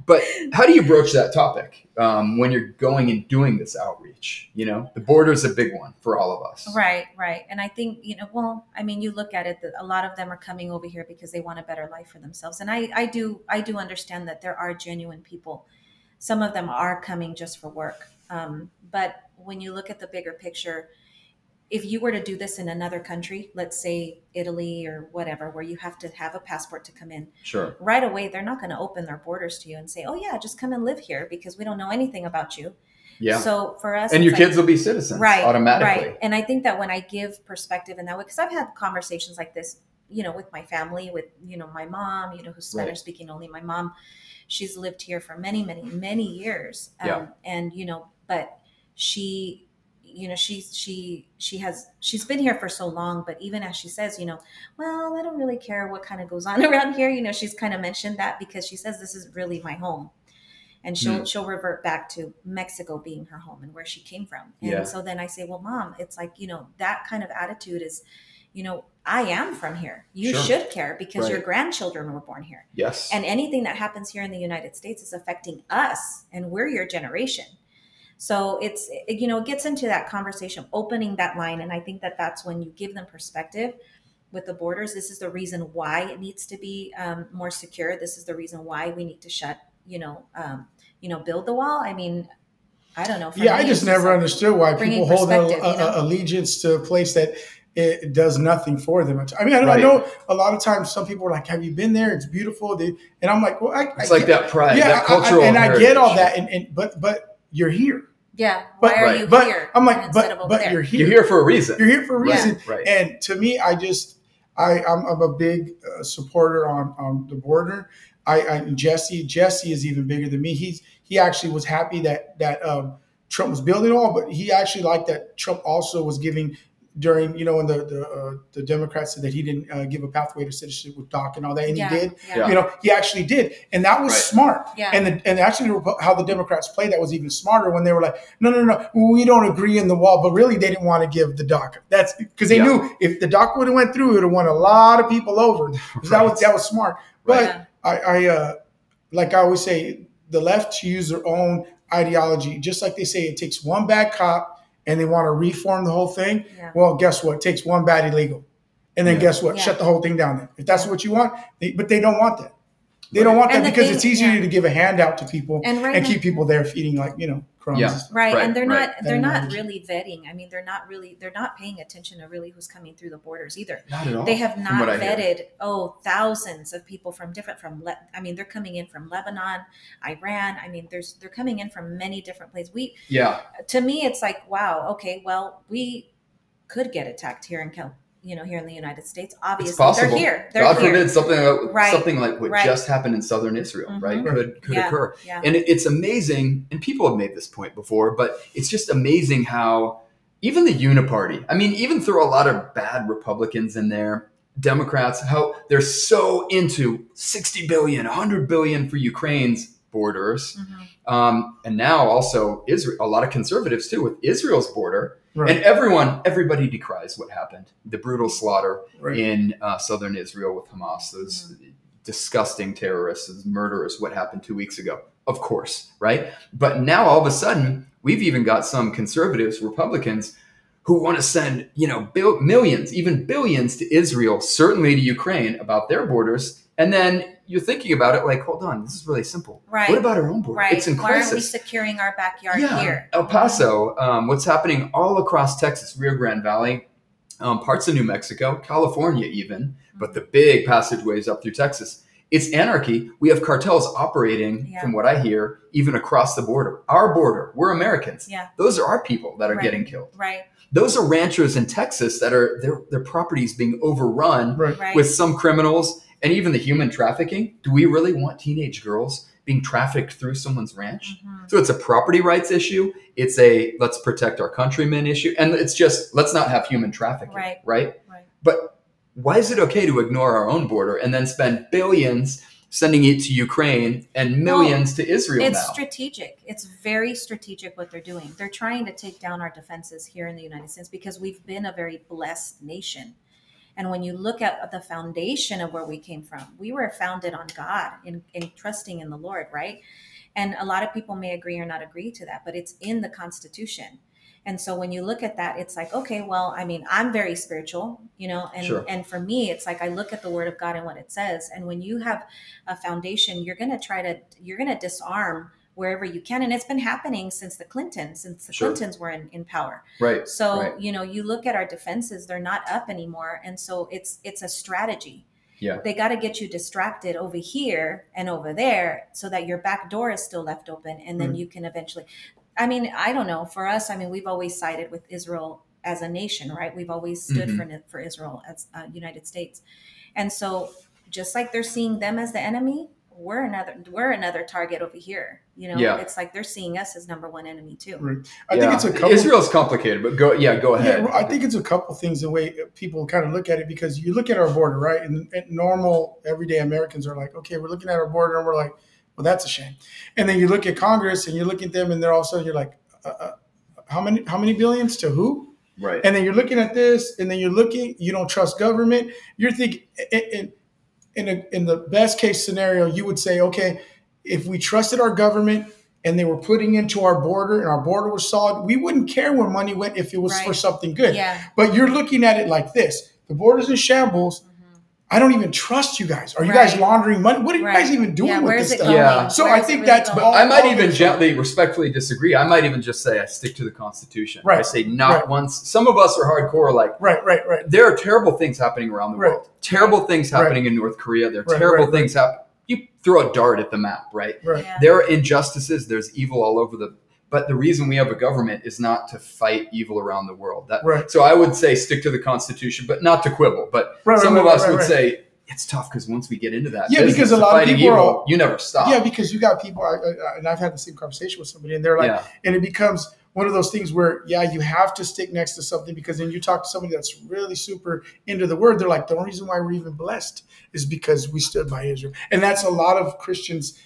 But how do you broach that topic um, when you're going and doing this outreach? You know, the border is a big one for all of us. Right, right. And I think, you know, well, I mean, you look at it that a lot of them are coming over here because they want a better life for themselves. And I, I do, I do understand that there are genuine people. Some of them are coming just for work. Um, but when you look at the bigger picture, if you were to do this in another country, let's say Italy or whatever, where you have to have a passport to come in, Sure. right away, they're not going to open their borders to you and say, oh, yeah, just come and live here because we don't know anything about you. Yeah. So for us, and your like- kids will be citizens right automatically. right and i think that when i give perspective in that way because i've had conversations like this you know with my family with you know my mom you know who's spanish Right. speaking only my mom she's lived here for many many many years um, Yeah. and you know but she you know she's she she has she's been here for so long but even as she says you know well i don't really care what kind of goes on [laughs] around here you know she's kind of mentioned that because she says this is really my home and she'll Hmm. she'll revert back to Mexico being her home and where she came from. And Yeah. so then I say, well, mom, it's like you know that kind of attitude is, you know, I am from here. You Sure. should care because your grandchildren were born here, yes. and anything that happens here in the United States is affecting us, and we're your generation. So it's it, you know it gets into that conversation, opening that line, and I think that that's when you give them perspective with the borders. This is the reason why it needs to be um, more secure. This is the reason why we need to shut, you know, um, you know, build the wall. I mean, I don't know. For Yeah, I just never understood why people hold a, perspective, you know? allegiance to a place that it does nothing for them. I mean, I, Right. I know a lot of times some people are like, "Have you been there? It's beautiful." They, and I'm like, "Well, I, it's I like get, that pride, yeah, that I- I- cultural and I get all that, and, and but but you're here. Yeah. But- Why are Right. you but here? I'm like, instead of but over but there? you're here. You're here for a reason. You're here for a Yeah. reason. Right. And to me, I just I I'm, I'm a big uh, supporter on on the border. I, I Jesse Jesse is even bigger than me. He's he actually was happy that that um, Trump was building all, but he actually liked that Trump also was giving during you know when the the, uh, the Democrats said that he didn't uh, give a pathway to citizenship with Doc and all that, and yeah. he did. Yeah. You know, he actually did, and that was Right. smart. Yeah. And the, and actually, how the Democrats played that was even smarter when they were like, no, no, no, we don't agree in the wall, but really they didn't want to give the doc. That's because they Yeah. knew if the doc would have went through, it would have won a lot of people over. [laughs] So That was that was smart. But Yeah. I, I uh, like I always say, the left to use their own ideology, just like they say, it takes one bad cop and they want to reform the whole thing. Yeah. Well, guess what? It takes one bad illegal, and then Yeah. guess what? Yeah. Shut the whole thing down. Then, if that's what you want, they, but they don't want that. They don't want that And the because thing- it's easier yeah. to give a handout to people And right and now- keep people there feeding like you know crumbs. Yeah. Right, Right, and they're right. not they're not really vetting. I mean, they're not really they're not paying attention to really who's coming through the borders either. Not at all. They have not what I hear. vetted oh thousands of people from different from Le- I mean, they're coming in from Lebanon, Iran. I mean, there's they're coming in from many different places. We Yeah. to me, it's like wow, okay, well, we could get attacked here in Cal, you know, here in the United States. Obviously, they're here. They're God here. forbid something like, Right. something like what Right. just happened in southern Israel, Mhm. right? Could could Yeah. occur. Yeah. And it, it's amazing, and people have made this point before, but it's just amazing how even the Uniparty, I mean, even through a lot of bad Republicans in there, Democrats, how they're so into 60 billion, 100 billion for Ukraine's borders. Mhm. Um, and now also Israel, a lot of conservatives too, with Israel's border. Right. And everyone, everybody decries what happened, the brutal slaughter Right. in uh, southern Israel with Hamas, those disgusting terrorists, those murderers, what happened two weeks ago. Of course, right? But now all of a sudden, we've even got some conservatives, Republicans, who want to send, you know, bil- millions, even billions to Israel, certainly to Ukraine about their borders. And then you're thinking about it like, hold on, this is really simple. Right. What about our own border? Right. It's in Why aren't we securing our backyard yeah, here? El Paso, um, what's happening all across Texas, Rio Grande Valley, um, parts of New Mexico, California, even, but the big passageways up through Texas. It's anarchy. We have cartels operating, Yeah. from what I hear, even across the border. Our border. We're Americans. Yeah. Those are our people that are Right. getting killed. Right. Those are ranchers in Texas that are their their properties being overrun Right. Right. with some criminals and even the human trafficking. Do we really want teenage girls being trafficked through someone's ranch? Mhm. So it's a property rights issue. It's a let's protect our countrymen issue, and it's just let's not have human trafficking, Right. Right. Right. But why is it okay to ignore our own border and then spend billions sending it to Ukraine and millions to Israel It's now? strategic. It's very strategic what they're doing. They're trying to take down our defenses here in the United States because we've been a very blessed nation. And when you look at the foundation of where we came from, we were founded on God in, in trusting in the Lord, right? And a lot of people may agree or not agree to that, but it's in the Constitution. And so when you look at that, it's like, okay, well, I mean, I'm very spiritual, you know, and Sure. and for me, it's like I look at the Word of God and what it says. And when you have a foundation, you're going to try to you're going to disarm wherever you can, and it's been happening since the Clintons, since the Sure. Clintons were in, in power. right. So Right. you know, you look at our defenses; they're not up anymore, and so it's it's a strategy. Yeah. They got to get you distracted over here and over there, so that your back door is still left open, and then Right. you can eventually. I mean, I don't know. For us, I mean, we've always sided with Israel as a nation, right? We've always stood Mhm. for for Israel as uh, United States, and so just like they're seeing them as the enemy, we're another we're another target over here. You know, Yeah. it's like they're seeing us as number one enemy too. Right. I Yeah. think it's a couple. Israel's complicated, but go yeah, go ahead. Yeah, I think it's a couple things the way people kind of look at it because you look at our border, right? And, and normal everyday Americans are like, okay, we're looking at our border and we're like, well, that's a shame. And then you look at Congress and you look at them and they're all of a sudden you're like, uh, uh, how many how many billions to who? right. And then you're looking at this and then you're looking, you don't trust government. You're thinking in in in, a, in the best case scenario, you would say, okay, if we trusted our government and they were putting into our border and our border was solid, we wouldn't care where money went if it was for something good. Yeah. But you're looking at it like this: the border's in shambles. I don't even trust you guys. Are you guys laundering money? What are you Right. guys even doing Yeah, with this stuff? Yeah. So Where I think really that's going? all- I might even this- gently, respectfully disagree. I might even just say I stick to the Constitution. Right. I say not Right. once. Some of us are hardcore, like Right, right, right. there are terrible things happening around the Right. world. Terrible things happening in North Korea. There are Right, terrible right, things happen. You throw a dart at the map, right? Right. Yeah. There are injustices. There's evil all over the But the reason we have a government is not to fight evil around the world. That, Right. So I would say stick to the Constitution, but not to quibble. But Right, some right, of us would say it's tough because once we get into that, Yeah, because a lot of people evil, you never stop. Yeah, because you got people, I, I, and I've had the same conversation with somebody, and they're like, yeah, and it becomes one of those things where, yeah, you have to stick next to something because then you talk to somebody that's really super into the word. They're like, the only reason why we're even blessed is because we stood by Israel, and that's a lot of Christians'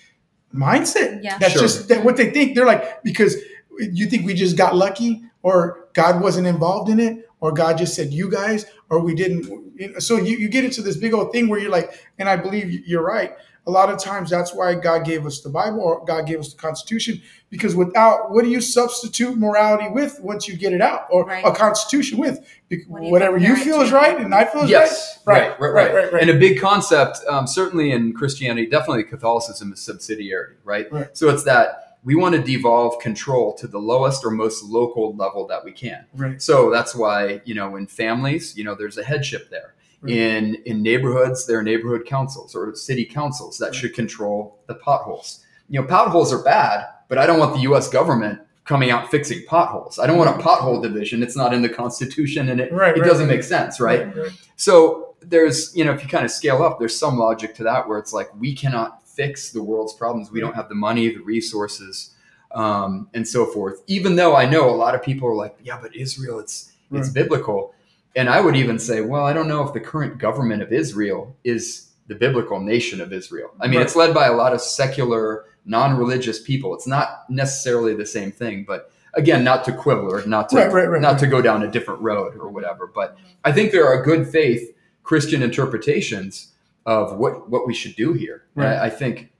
mindset. Yeah. that's Sure. just that what they think. They're like, because you think we just got lucky, or God wasn't involved in it, or God just said you guys, or we didn't. So you, you get into this big old thing where you're like, and I believe you're right. A lot of times that's why God gave us the Bible or God gave us the Constitution because without what do you substitute morality with once you get it out or Right. a Constitution with Be- What do you whatever you feel to? is right and I feel is yes, right. right, right, right, right, right. And a big concept, um, certainly in Christianity, definitely Catholicism is subsidiarity, right? Right. So it's that we want to devolve control to the lowest or most local level that we can. right. So that's why, you know, in families, you know, there's a headship there. Right. In in neighborhoods, there are neighborhood councils or city councils that Right. should control the potholes. You know, potholes are bad, but I don't want the US government coming out fixing potholes. I don't want a pothole division. It's not in the constitution and it, Right, it doesn't make sense, right? right. So there's, you know, if you kind of scale up, there's some logic to that where it's like we cannot fix the world's problems. We don't have the money, the resources, um, and so forth. Even though I know a lot of people are like, yeah, but Israel, it's it's biblical. And I would even say, well, I don't know if the current government of Israel is the biblical nation of Israel. I mean, Right. it's led by a lot of secular, non-religious people. It's not necessarily the same thing, but again, not to quibble or not to Right, right, not to go down a different road or whatever. But I think there are good faith Christian interpretations of what what we should do here. Right. I, I think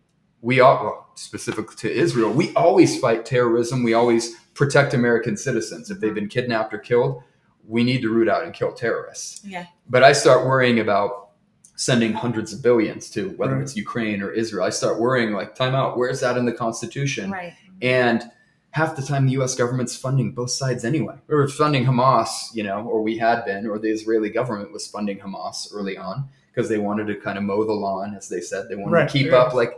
we all, well, specific to Israel, we always fight terrorism. We always protect American citizens. If they've mm-hmm. been kidnapped or killed, we need to root out and kill terrorists. Yeah. But I start worrying about sending hundreds of billions to whether Right. it's Ukraine or Israel. I start worrying like, time out. Where's that in the Constitution? Right. And half the time, the U.S. government's funding both sides anyway. We were funding Hamas, you know, or we had been, or the Israeli government was funding Hamas early on because they wanted to kind of mow the lawn, as they said. They wanted Right, to keep yeah. up like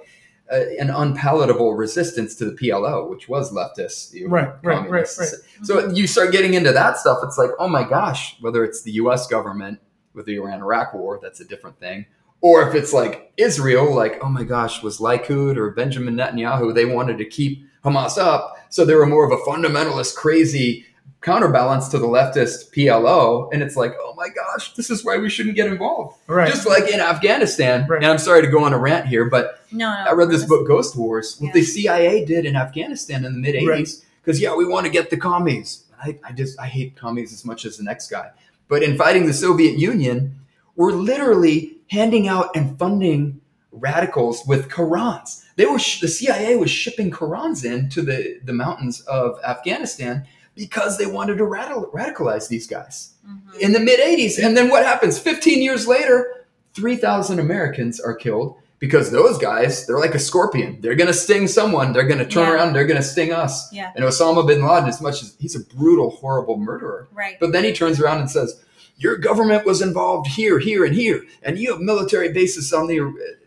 uh, an unpalatable resistance to the PLO, which was leftist. Right, right, right, right. So you start getting into that stuff. It's like, oh my gosh, whether it's the U.S. government with the Iran-Iraq war, that's a different thing. Or if it's like Israel, like, oh my gosh, was Likud or Benjamin Netanyahu, they wanted to keep Hamas up. So they were more of a fundamentalist, crazy counterbalance to the leftist PLO. And it's like, oh my gosh, this is why we shouldn't get involved. Right. Just like in Afghanistan. Right. And I'm sorry to go on a rant here, but No, no. I read this book, Ghost Wars, what the CIA did in Afghanistan in the mid 80s. Because, yeah, we want to get the commies. I, I just, I hate commies as much as the next guy. But in fighting the Soviet Union, we're literally handing out and funding radicals with Qurans. They were, sh- the CIA was shipping Qurans in to the, the mountains of Afghanistan because they wanted to radical, radicalize these guys Mhm. in the mid 80s. And then what happens? 15 years later, 3,000 Americans are killed because those guys, they're like a scorpion. They're going to sting someone. They're going to turn Yeah. around. They're going to sting us. Yeah. And Osama bin Laden, as much as he's a brutal, horrible murderer, Right. but then he turns around and says, your government was involved here, here, and here, and you have military bases on the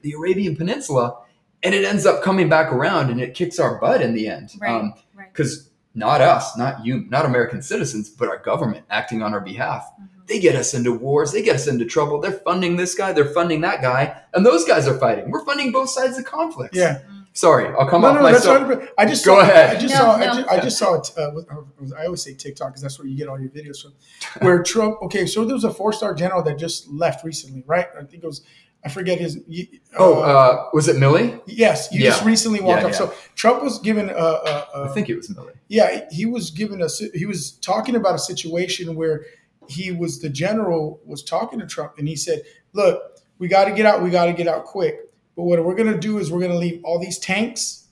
the Arabian Peninsula, and it ends up coming back around, and it kicks our butt in the end. Right. right. Because not us, not you, not American citizens, but our government acting on our behalf. Mhm. They get us into wars. They get us into trouble. They're funding this guy. They're funding that guy, and those guys are fighting. We're funding both sides of conflicts. Yeah. Sorry, I'll come no, off no, my that's soap. I just Go saw, ahead. I just No, saw. I, no. just, I just saw it. Uh, with, uh, I always say TikTok because that's where you get all your videos from. [laughs] Where Trump. Okay, so there was a four-star general that just left recently, right? I think it was. I forget his. y- Oh, uh, was it Milley? yes, you just recently walked Yeah, off. So Trump was given a. a, a I think it was Milley. yeah, he was given a. He was talking about a situation where he was the general was talking to Trump, and he said, "Look, we got to get out. We got to get out quick. But what we're going to do is we're going to leave all these tanks.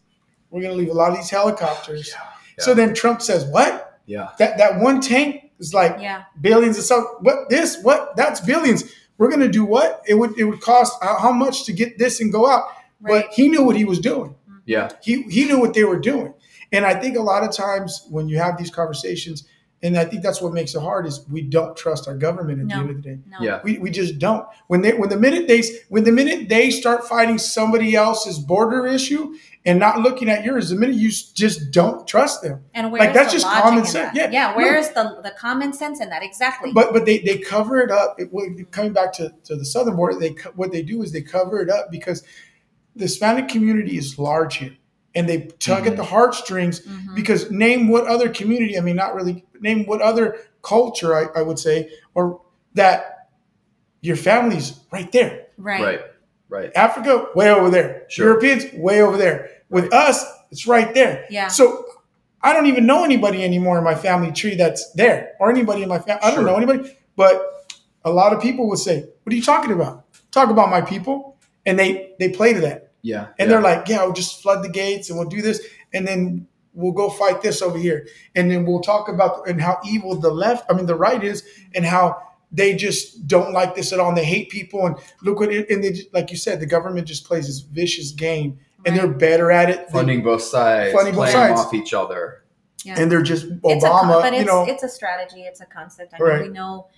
We're going to leave a lot of these helicopters." So then Trump says, "What? Yeah. That that one tank is like Yeah. billions of stuff. What this? What? That's billions. We're going to do what? It would it would cost how how much to get this and go out?" Right. But he knew what he was doing mm-hmm. Yeah. he he knew what they were doing and i think a lot of times when you have these conversations and I think that's what makes it hard is we don't trust our government at No. the end of the day. No. Yeah. We, we just don't. When they when the minute they when the minute they start fighting somebody else's border issue and not looking at yours, the minute you just don't trust them. And where's Like, that's the just logic common sense. that? Yeah, yeah. Where's the the common sense in that? Exactly. But but they, they cover it up. It, coming back to, to the southern border, they what they do is they cover it up because the Hispanic community is large here, and they tug Mhm. at the heartstrings Mhm. because name what other community? I mean, not really. Name what other culture? I, I would say, or that your family's right there. right. Right. Right. Africa, way over there. Sure. Europeans, way over there. With us, it's right there. Yeah. So I don't even know anybody anymore in my family tree that's there, or anybody in my family. I don't Sure. know anybody, but a lot of people would say, "What are you talking about? Talk about my people," and they they play to that, Yeah. and yeah. they're like, "Yeah, we'll just flood the gates and we'll do this, and then we'll go fight this over here, and then we'll talk about and how evil the left, I mean the right is, and how." They just don't like this at all, and they hate people. And look what it, and they, just- like you said, the government just plays this vicious game, and they're better at it. than- funding both sides, Funding both sides. off each other. Yeah. and they're just it's a Obama, but it's, you know. it's a strategy. It's a concept. I mean, Right. we know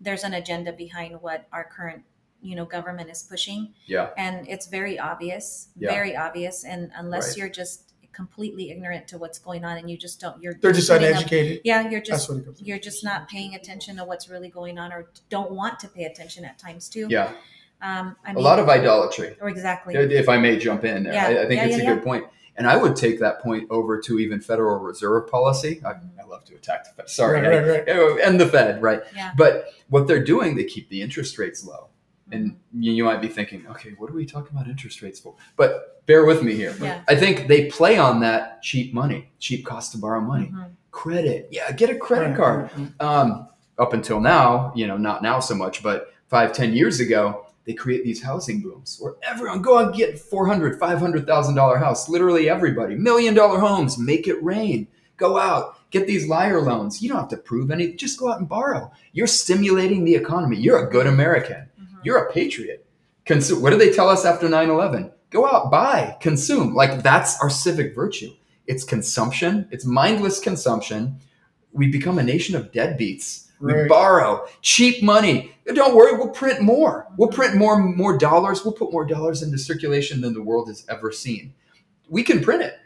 there's an agenda behind what our current, you know, government is pushing, Yeah. and it's very obvious, Yeah. very obvious. And unless Right. you're just completely ignorant to what's going on, and you just don't, you're they're just putting up- uneducated. yeah, you're That's just what it comes. you're just not paying attention to what's really going on, or don't want to pay attention at times too. Yeah. Um, I A mean, a lot of idolatry. or exactly. If I may jump in there, Yeah. I, I think Yeah, it's yeah, a good. And I would take that point over to even Federal Reserve policy. I, I love to attack the Fed. Sorry, Right, right, right. [laughs] And the Fed, right? Yeah. But what they're doing, they keep the interest rates low. And Mm-hmm. you, you might be thinking, okay, what are we talking about interest rates for? But bear with me here. Yeah. I think they play on that cheap money, cheap cost to borrow money, Mhm. credit. Yeah, get a credit Right, card. right, right. Um, up until now, you know, not now so much, but five, ten years ago, they create these housing booms where everyone go out and get four hundred, five hundred thousand dollar house. Literally everybody, million dollar homes, make it rain. Go out, get these liar loans. You don't have to prove anything. Just go out and borrow. You're stimulating the economy. You're a good American. You're a patriot. Consume. What do they tell us after 9-11? Go out, buy, consume. Like that's our civic virtue. It's consumption. It's mindless consumption. We become a nation of deadbeats. We borrow cheap money. Don't worry, we'll print more. We'll print more more dollars. We'll put more dollars into circulation than the world has ever seen. We can print it.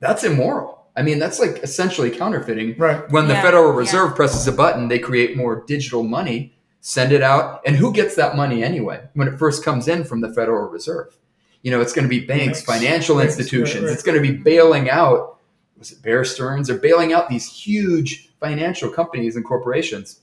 That's immoral. I mean, that's like essentially counterfeiting. Right. When the Yeah, Federal yeah. Reserve presses a button, they create more digital money, send it out, and who gets that money anyway when it first comes in from the Federal Reserve? You know, it's going to be banks, Banks, financial banks, institutions. right, right. It's going to be bailing out. Was it Bear Stearns? They're bailing out these huge financial companies and corporations.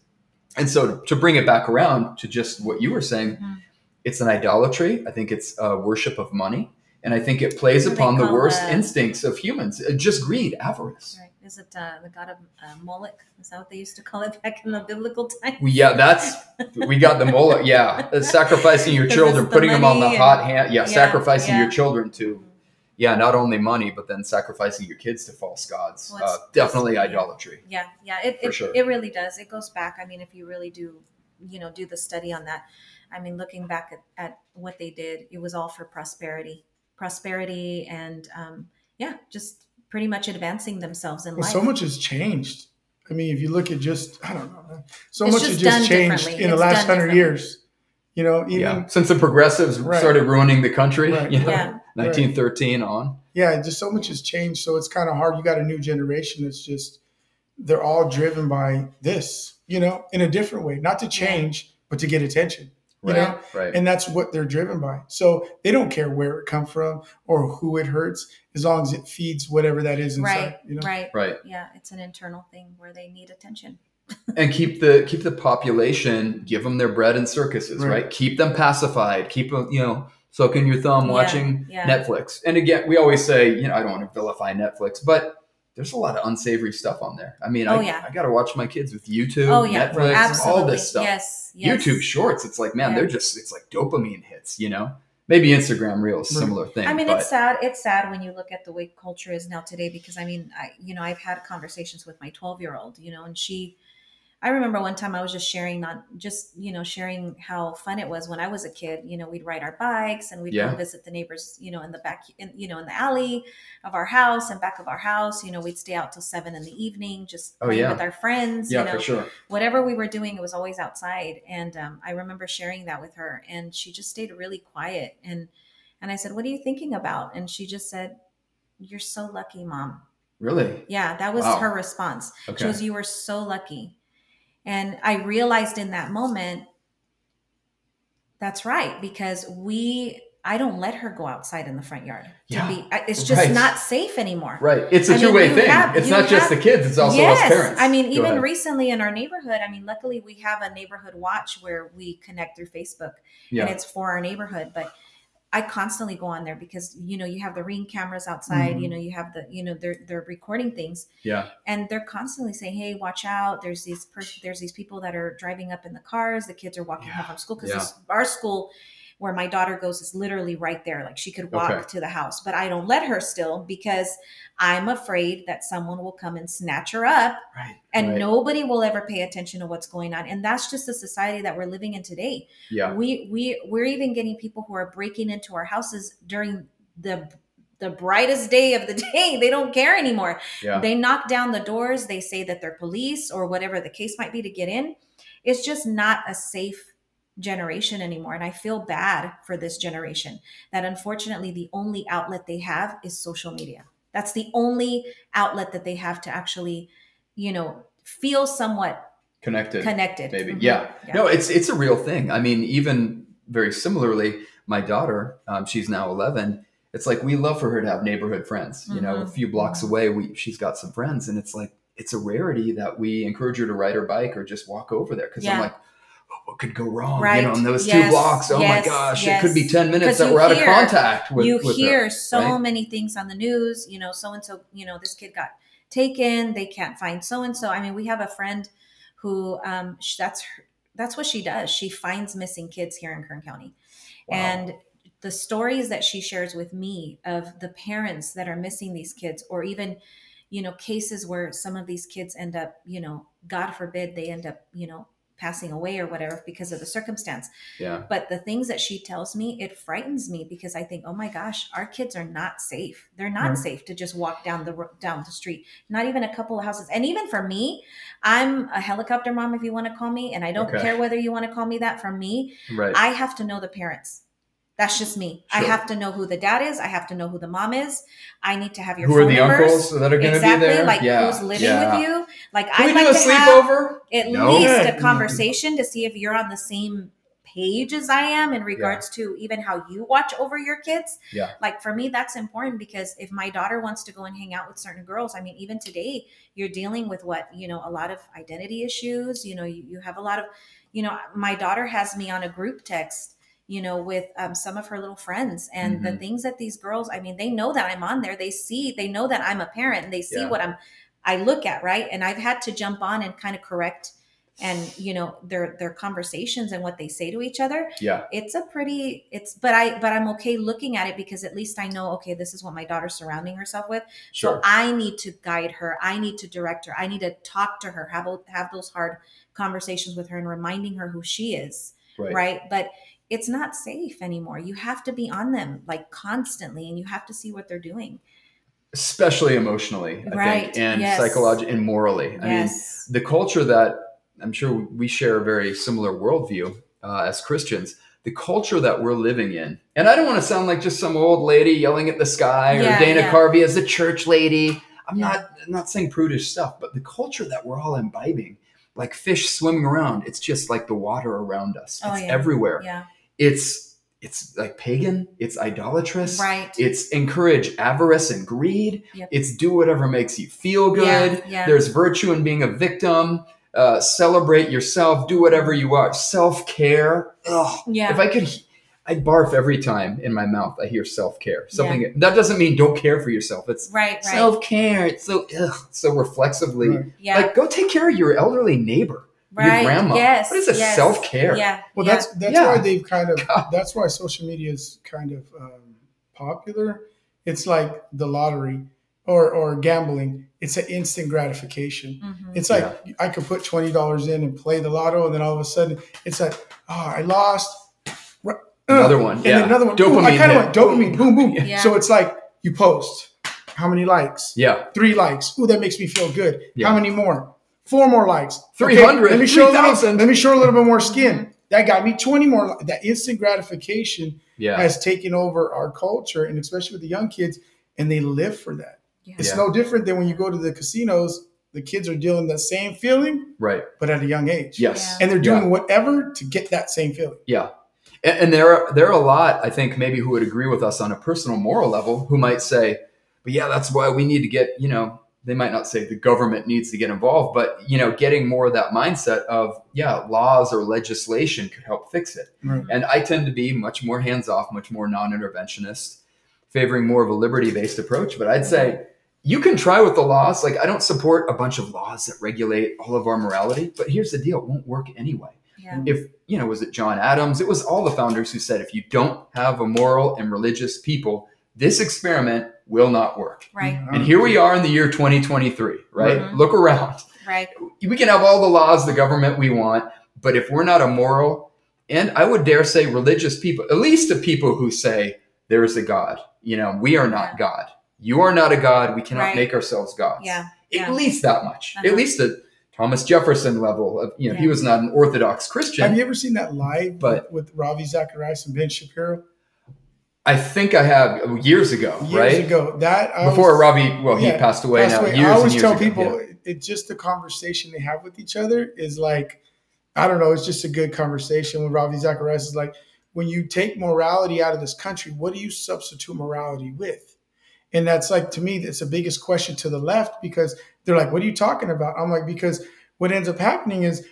And so, to, to bring it back around to just what you were saying, Mhm. it's an idolatry. I think it's a worship of money, and I think it plays What do they upon the worst that? instincts of humans, uh, just greed, avarice. Right. Is it uh, the god of uh, Moloch? Is that what they used to call it [laughs] back in the biblical times? We- Yeah, that's we got the Moloch. Yeah, [laughs] sacrificing your children, the putting them on the money hot hand. Yeah, yeah, sacrificing yeah. your children to, yeah, not only money, but then sacrificing your kids to false gods. Well, uh, definitely idolatry. Yeah, yeah, it, it, sure. it really does. It goes back. I mean, if you really do, you know, do the study on that, I mean, looking back at, at what they did, it was all for prosperity, prosperity, and um, yeah, just pretty much advancing themselves in Well, life. so much has changed. I mean, if you look at just, I don't know, so It's much just has just changed differently. in the last hundred years. You know, even yeah, since the progressives Right. started ruining the country, Right. you know, Yeah. 1913 on. yeah, just so much has changed. So it's kind of hard. You got a new generation that's just they're all driven by this, you know, in a different way, not to change, but to get attention. You Right, know, right. and that's what they're driven by. So they don't care where it come from or who it hurts, as long as it feeds whatever that is inside. right, You know, right, right. yeah, it's an internal thing where they need attention. [laughs] and keep the keep the population give them their bread and circuses right, Right. keep them pacified keep them you know soaking your thumb Yeah, watching yeah. netflix and again we always say you know i don't want to vilify netflix but there's a lot of unsavory stuff on there i mean Oh, I, yeah. I gotta watch my kids with youtube oh yeah, netflix absolutely. all this stuff Yes, yes. youtube shorts it's like man Yeah. they're just it's like dopamine hits you know maybe instagram reels similar thing I mean, but it's sad. It's sad when you look at the way culture is now today because I mean, I you know I've had conversations with my twelve year old, you know, and she, I remember one time I was just sharing, not just you know sharing how fun it was when I was a kid. You know, we'd ride our bikes and we'd Yeah. go visit the neighbors. You know, in the back, in, you know, in the alley of our house and back of our house. You know, we'd stay out till seven in the evening, just Oh, playing yeah. with our friends. Yeah, you know, for sure. whatever we were doing, it was always outside. And um, I remember sharing that with her, and she just stayed really quiet. And and I said, "What are you thinking about?" And she just said, "You're so lucky, mom." Really? Yeah, that was Wow. her response. Okay. She goes, "You were so lucky," and I realized in that moment, that's right because we. I don't let her go outside in the front yard. To Yeah. be, it's just Right. not safe anymore. Right. It's a two way thing. have- it's not just the kids, it's also us parents. I mean, Go even ahead. recently in our neighborhood, I mean, luckily we have a neighborhood watch where we connect through Facebook yeah. and it's for our neighborhood. But I constantly go on there because you know you have the ring cameras outside, Mhm. you know you have the you know they're they're recording things yeah. and they're constantly saying, "Hey, watch out! There's these pers- there's these people that are driving up in the cars. The kids are walking home from school because yeah. our school." Where my daughter goes is literally right there. Like she could walk Okay. to the house, but I don't let her still because I'm afraid that someone will come and snatch her up Right. and right. nobody will ever pay attention to what's going on and that's just the society that we're living in today Yeah. we we we're even getting people who are breaking into our houses during the the brightest day of the [laughs] day they don't care anymore Yeah. they knock down the doors they say that they're police or whatever the case might be to get in it's just not a safe generation anymore and i feel bad for this generation that unfortunately the only outlet they have is social media that's the only outlet that they have to actually you know feel somewhat Connected. connected maybe. Mhm. Yeah. No, it's it's a real thing. I mean, even very similarly, my daughter, um, she's now 11. It's like we love for her to have neighborhood friends. You know, a Mhm. few blocks away, we she's got some friends, and it's like it's a rarity that we encourage her to ride her bike or just walk over there because I'm like. "Oh, What could go wrong? Right. You know, in those two blocks. Oh Yes. my gosh, Yes. it could be ten minutes that we're out of contact with. you with hear her, so right? many things on the news you know so and so you know this kid got taken they can't find so and so i mean we have a friend who um that's her, that's what she does she finds missing kids here in kern county Wow. and the stories that she shares with me of the parents that are missing these kids or even you know cases where some of these kids end up you know god forbid they end up you know passing away or whatever because of the circumstance. Yeah, but the things that she tells me it frightens me because i think oh my gosh our kids are not safe. They're not Right. safe to just walk down the down the street. Not even a couple of houses. And even for me i'm a helicopter mom if you want to call me and i don't Okay. care whether you want to call me that. For me right. i have to know the parents that's just me i have to know who the dad is i have to know who the mom is i need to have your Who phone are the numbers uncles that are going to exactly be there? Exactly. Like yeah, who's living yeah. with you like i'd like do a to have sleepover? at No. least a conversation to see if you're on the same page as I am in regards to even how you watch over your kids. Yeah. Like for me, that's important because if my daughter wants to go and hang out with certain girls, I mean, even today, you're dealing with what, you know, a lot of identity issues. You know, you, you have a lot of, you know, my daughter has me on a group text you know with um, some of her little friends and the Mhm. things that these girls i mean they know that i'm on there they see they know that i'm a parent and they see Yeah. what i'm i look at right and i've had to jump on and kind of correct and you know their their conversations and what they say to each other Yeah, it's a pretty it's but i but i'm okay looking at it because at least i know okay this is what my daughter's surrounding herself with sure. so i need to guide her i need to direct her i need to talk to her have have those hard conversations with her and reminding her who she is right. right but it's not safe anymore you have to be on them like constantly and you have to see what they're doing Especially emotionally, I Right, think, and yes. psychologically and morally. I mean, the culture that I'm sure we share a very similar worldview uh, as Christians. The culture that we're living in, and I don't want to sound like just some old lady yelling at the sky or Yeah, Dana yeah. Carvey as a church lady. I'm Yeah. not I'm not saying prudish stuff, but the culture that we're all imbibing, like fish swimming around, it's just like the water around us. Oh, it's yeah. everywhere. yeah It's it's like pagan. It's idolatrous. right It's encourage avarice and greed. Yep. It's do whatever makes you feel good. yeah, yeah. There's virtue in being a victim. Uh, celebrate yourself. Do whatever you want. Self care. Ugh. yeah If I could, I barf every time in my mouth I hear self care. Something that doesn't mean don't care for yourself. It's right right self care. It's so ugh, so reflexively. Right. yeah Like go take care of your elderly neighbor, right your grandma. yes What is a yes, self care? yeah Well, yeah. that's that's Yeah. why they've kind of God. that's why social media is kind of um, popular. It's like the lottery. or or gambling, it's an instant gratification. Mhm. It's like I could put twenty dollars in and play the lotto, and then all of a sudden it's like, oh, I lost. Another uh, one, and yeah. another one. Boom, I kind of hit. want dopamine. Boom, boom. Yeah. So it's like you post. How many likes? Yeah. Three likes. Ooh, that makes me feel good. Yeah. How many more? Four more likes. 300, let me show a little, Let me show a little bit more skin. That got me twenty more. li- That instant gratification Yeah. has taken over our culture, and especially with the young kids, and they live for that. Yeah. It's Yeah. no different than when you go to the casinos. The kids are dealing that same feeling, Right. but at a young age. Yes. and they're doing Yeah. whatever to get that same feeling. Yeah. And, and there are there are a lot, I think, maybe who would agree with us on a personal moral level who might say, but yeah, that's why we need to get, you know, they might not say the government needs to get involved, but you know, getting more of that mindset of, yeah, laws or legislation could help fix it. Right. And I tend to be much more hands-off, much more non-interventionist, favoring more of a liberty-based approach. But I'd say you can try with the laws. Like I don't support a bunch of laws that regulate all of our morality, but here's the deal, it won't work anyway Yeah. Mm. if you know was it john adams it was all the founders who said if you don't have a moral and religious people this experiment will not work Right. and here we are in the year 2023 right Mhm. look around Right. we can have all the laws the government we want but if we're not a moral and i would dare say religious people at least the people who say there is a god you know we are not god you are not a god we cannot Right. make ourselves gods Yeah. at Yeah. least that much Uh-huh. at least the thomas jefferson level of you know he was not an orthodox christian Have you ever seen that live But- with, with Ravi Zacharias and Ben Shapiro? I think I have uh, years ago, Years right? ago. That I Before was- Ravi, well, he yeah, passed away passed now. away. Years I always tell ago, people yeah. it's just the conversation they have with each other is like, I don't know, it's just a good conversation when Ravi Zacharias is like, when you take morality out of this country, what do you substitute morality with? And that's like to me, that's the biggest question to the left because they're like, what are you talking about? I'm like, because what ends up happening is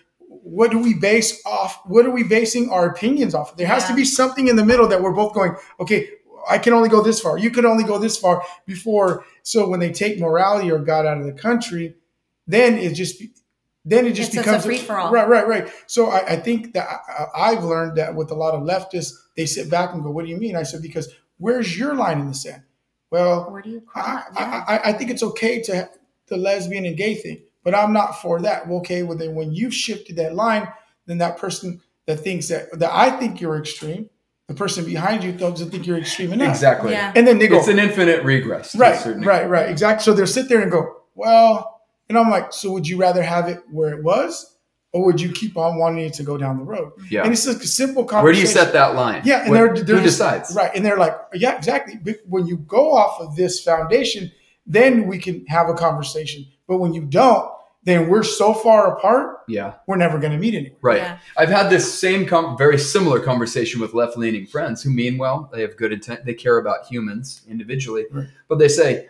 what do we base off? What are we basing our opinions off? of? There has to be something in the middle that we're both going, okay, I can only go this far. You can only go this far before. So when they take morality or God out of the country, then it just then it just It's- it's a becomes free-for-all. Right, right, right. So I, I think that I, I've learned that with a lot of leftists, they sit back and go, "What do you mean?" I said, "Because where's your line in the sand?" Well, Where do you? Yeah. I, I, I think it's okay to the lesbian and gay thing, but I'm not for that. Well, okay, well then when you've shifted that line, then that person that thinks that that I think you're extreme, the person behind you doesn't think you're extreme enough. Exactly. Yeah. And then they go, It's an infinite regress. right, right, right, exactly. So they'll sit there and go, well, and I'm like, so would you rather have it where it was, or would you keep on wanting it to go down the road? Yeah. And it's just a simple conversation. Where do you set that line? Yeah, and What- they're, they're who just- decides? Right, and they're like, yeah, exactly. But when you go off of this foundation, then we can have a conversation. But when you don't, then we're so far apart, Yeah. we're never going to meet anywhere. Right. Yeah. I've had this same, com- very similar conversation with left leaning friends who mean well. They have good intent. They care about humans individually. Right. But they say,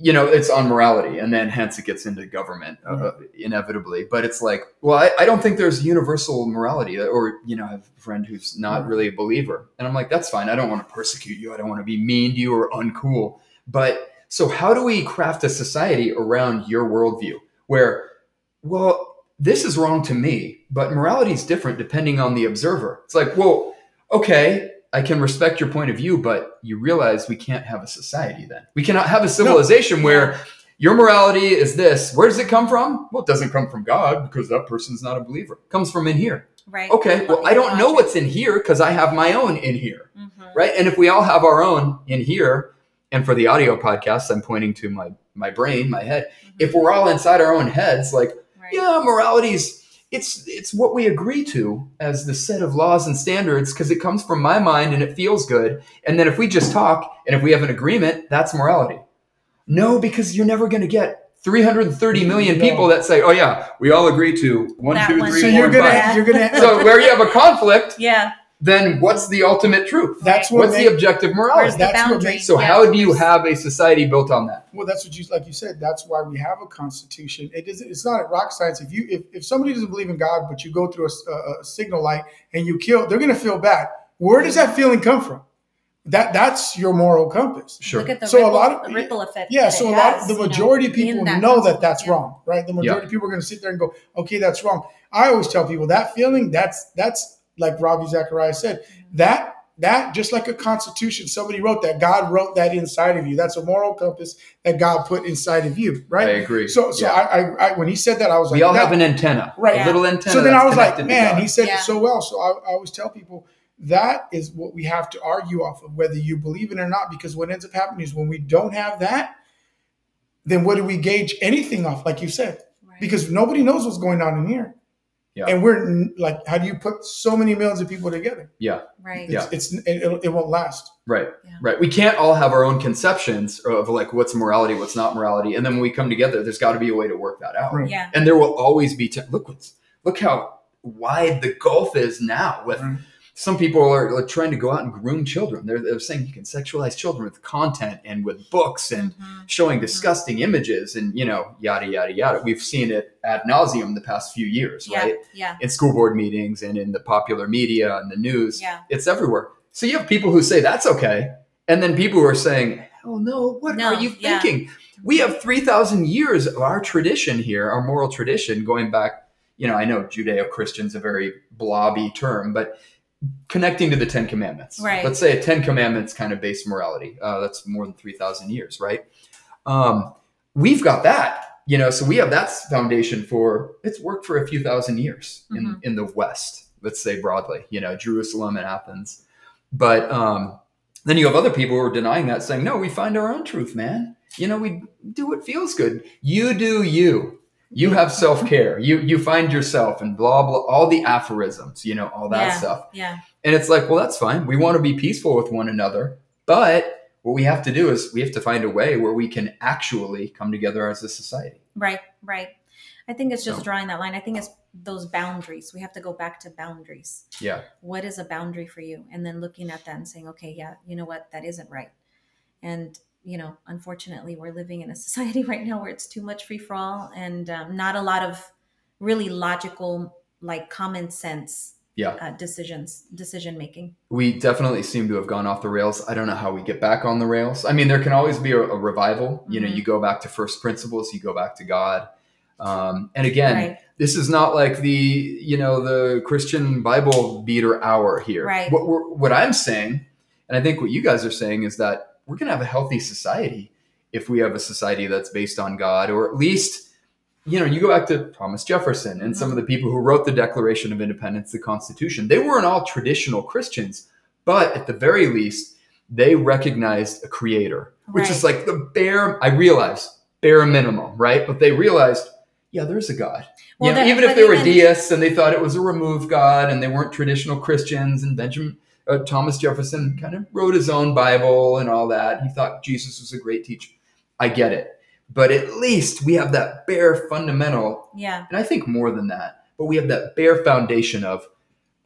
you know, it's on morality. And then hence it gets into government uh, Right. inevitably. But it's like, well, I, I don't think there's universal morality. Or, you know, I have a friend who's not Right. really a believer. And I'm like, that's fine. I don't want to persecute you. I don't want to be mean to you or uncool. But so how do we craft a society around your worldview where, well, this is wrong to me, but morality is different depending on the observer. It's like, well, okay, I can respect your point of view, but you realize we can't have a society then. We cannot have a civilization where your morality is this. Where does it come from? Well, it doesn't come from God because that person's not a believer. It comes from in here. Right. Okay, well, I don't know what's in here because I have my own in here, Mhm. right? And if we all have our own in here, and for the audio podcast, I'm pointing to my my brain, my head. Mm-hmm. If we're all inside our own heads, like Right. yeah, morality's it's it's what we agree to as the set of laws and standards because it comes from my mind and it feels good. And then if we just talk and if we have an agreement, that's morality. No, because you're never going to get 330 million No. people that say, "Oh yeah, we all agree to one, That two, one. three, So four, you're gonna, five." you're gonna. So where you have a conflict, Yeah. Then what's the ultimate truth? that's what What's the makes, objective Where's morality? the That's what boundary? makes- So Yeah. how do you have a society built on that? Well, that's what you like. You said that's why we have a constitution. It is. It's not a rock science. If you if, if somebody doesn't believe in God, but you go through a, a, a signal light and you kill, they're going to feel bad. Where does that feeling come from? That that's your moral compass. Sure. Look at the So a lot of- the ripple effect. Yeah. So a lot has, of the you know, majority of in people that know that that's yeah. wrong, right? The majority of people are going to sit there and go, "Okay, that's wrong." I always tell people that feeling that's that's like Ravi Zacharias said. That that just like a constitution, somebody wrote that. God wrote that inside of you. That's a moral compass that God put inside of you, right? I agree. So, so Yeah. I, I, I, when he said that, I was we like, we all have an antenna, Right. A little antenna. So then I was like, man, he said Yeah. it so well. So I, I always tell people that is what we have to argue off of, whether you believe it or not. Because what ends up happening is when we don't have that, then what do we gauge anything off? Like you said, Right. because nobody knows what's going on in here. Yeah. And we're like, how do you put so many millions of people together? yeah, right. It's, Yeah. it's it, it'll- it won't last. right, Yeah. right. We can't all have our own conceptions of like what's morality, what's not morality, and then when we come together, there's got to be a way to work that out. Right. Yeah. And there will always be t- look what's look how wide the gulf is now with Right. Some people are trying to go out and groom children. They're, they're saying you can sexualize children with content and with books and Mhm. showing disgusting images and you know yada yada yada. We've seen it ad nauseum the past few years, Yeah. right? Yeah. In school board meetings and in the popular media and the news. Yeah. It's everywhere. So you have people who say that's okay, and then people who are saying, "Hell no! What No, are you yeah. thinking?" We have three thousand years of our tradition here, our moral tradition, going back. You know, I know Judeo-Christian's a very blobby term, but connecting to the Ten Commandments. Right. Let's say a Ten Commandments kind of based morality. Uh, that's more than three thousand years, right? Um, we've got that. You know, so we have that foundation for it's worked for a few thousand years in, Mhm. in the West. Let's say broadly, you know, Jerusalem and Athens. But um, then you have other people who are denying that, saying, "No, we find our own truth, man. You know, we do what feels good. You do you. You have self care. You you find yourself and blah blah. All the aphorisms, you know, all that Yeah. stuff. Yeah. And it's like, well, that's fine. We want to be peaceful with one another, but what we have to do is we have to find a way where we can actually come together as a society. Right. Right. I think it's just So- drawing that line. I think it's those boundaries. We have to go back to boundaries. Yeah, What is a boundary for you? And then looking at that and saying, okay, yeah, you know what? That isn't right. And, you know, unfortunately, we're living in a [laughs] society right now where it's too much free for all and um, not a lot of really logical, like common sense yeah. uh, decisions, decision making. We definitely seem to have gone off the rails. I don't know how we get back on the rails. I mean, there can always be a, a revival. You know, you go back to first principles, you go back to God. Um, and again, Right. this is not like the you know the Christian Bible beater hour here. Right. What we're, what I'm saying, and I think what you guys are saying is that we're going to have a healthy society if we have a society that's based on God, or at least you know you go back to Thomas Jefferson and mm-hmm. some of the people who wrote the Declaration of Independence, the Constitution. They weren't all traditional Christians, but at the very least, they recognized a creator, which is like the bare. I realize bare minimum, right? But they realized. Yeah, there's a God. Well, You know, even if they were even- deists and they thought it was a removed God and they weren't traditional Christians, and Benjamin uh, Thomas Jefferson kind of wrote his own Bible and all that. He thought Jesus was a great teacher. I get it, but at least we have that bare fundamental, Yeah. and I think more than that. But we have that bare foundation of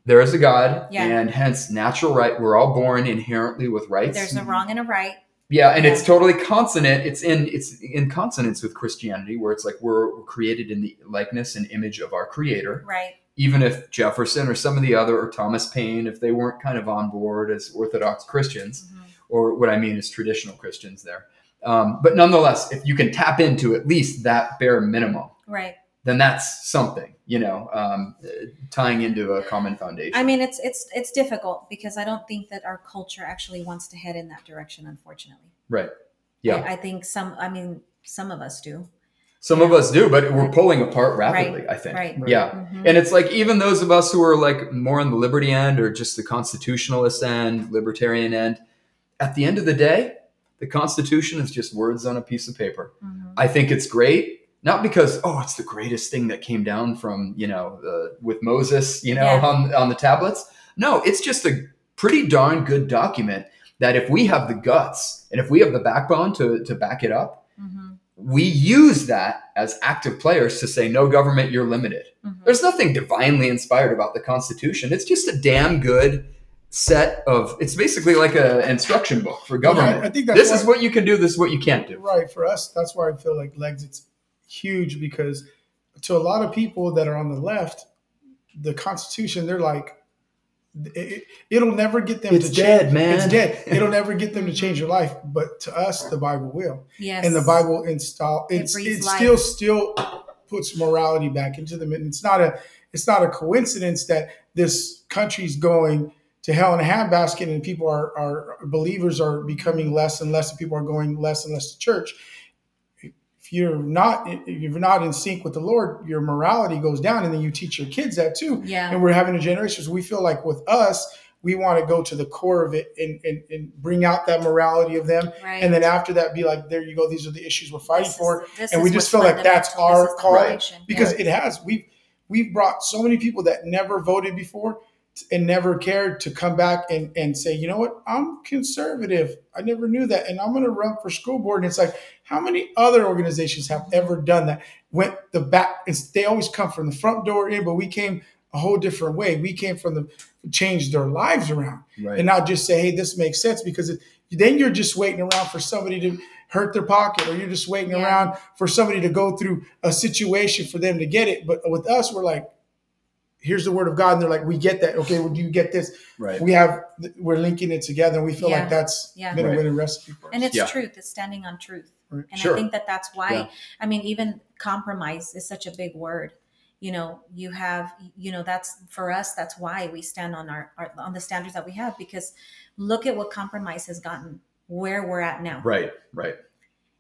there is a God, Yeah. and hence natural right. We're all born inherently with rights. There's a wrong and a right. Yeah, and it's totally consonant. It's in it's in consonance with Christianity, where it's like we're, we're created in the likeness and image of our Creator. Right. Even if Jefferson or some of the other or Thomas Paine, if they weren't kind of on board as Orthodox Christians, Mhm. or what I mean is traditional Christians, there. Um, but nonetheless, if you can tap into at least that bare minimum, Right. then that's something, you know, um, tying into a common foundation. I mean, it's it's it's difficult because I don't think that our culture actually wants to head in that direction. Unfortunately, right? Yeah, I, I think some. I mean, some of us do. Some of us do, but we're pulling apart rapidly. I think. Right. Yeah. Mhm. And it's like even those of us who are like more on the liberty end or just the constitutionalist end, libertarian end, at the end of the day, the Constitution is just words on a piece of paper. Mhm. I think it's great, not because oh, it's the greatest thing that came down from you know the, with Moses, you know, Yeah. on on the tablets. No, it's just a pretty darn good document that if we have the guts and if we have the backbone to to back it up, Mhm. We use that as active players to say no government, you're limited. Mhm. There's nothing divinely inspired about the Constitution. It's just a damn good set of. It's basically like an instruction book for government. I think that's this why- is what you can do. This is what you can't do. Right. For us, that's why I feel like Lexit's huge because to a lot of people that are on the left, the Constitution, they're like, it, it, will never get them It's to dead, change. man. It's dead. [laughs] It'll never get them to change your life. But to us, the Bible will. Yes. And the Bible install It it's, breathes it life. still still puts morality back into them. And it's not a it's not a coincidence that this country's going to hell in a handbasket and people are, are believers are becoming less and less and people are going less and less to church if you're not if you're not in sync with the lord your morality goes down and then you teach your kids that too Yeah. and we're having a generation so we feel like with us we want to go to the core of it and, and, and bring out that morality of them Right. and then after that be like there you go these are the issues we're fighting This for and we just feel like that's our call is the calling foundation. because Yeah. it has we've we've brought so many people that never voted before and never cared to come back and, and say you know what i'm conservative i never knew that and i'm going to run for school board and it's like how many other organizations have ever done that went the back it's, they always come from the front door in but we came a whole different way we came from the changed their lives around Right. and not just say, "Hey, this makes sense," because it, then you're just waiting around for somebody to hurt their pocket, or you're just waiting Yeah. around for somebody to go through a situation for them to get it. But with us, we're like, "Here's the word of God," and they're like, "We get that. Okay, well, do you get this?" right. We have, we're linking it together, and we feel Yeah. like that's Yeah. been Right. a winning recipe for us. and it's Yeah. truth it's standing on truth Right. and Sure. i think that that's why Yeah. i mean even compromise is such a big word you know you have you know that's for us that's why we stand on our, our on the standards that we have because look at what compromise has gotten where we're at now Right. Right.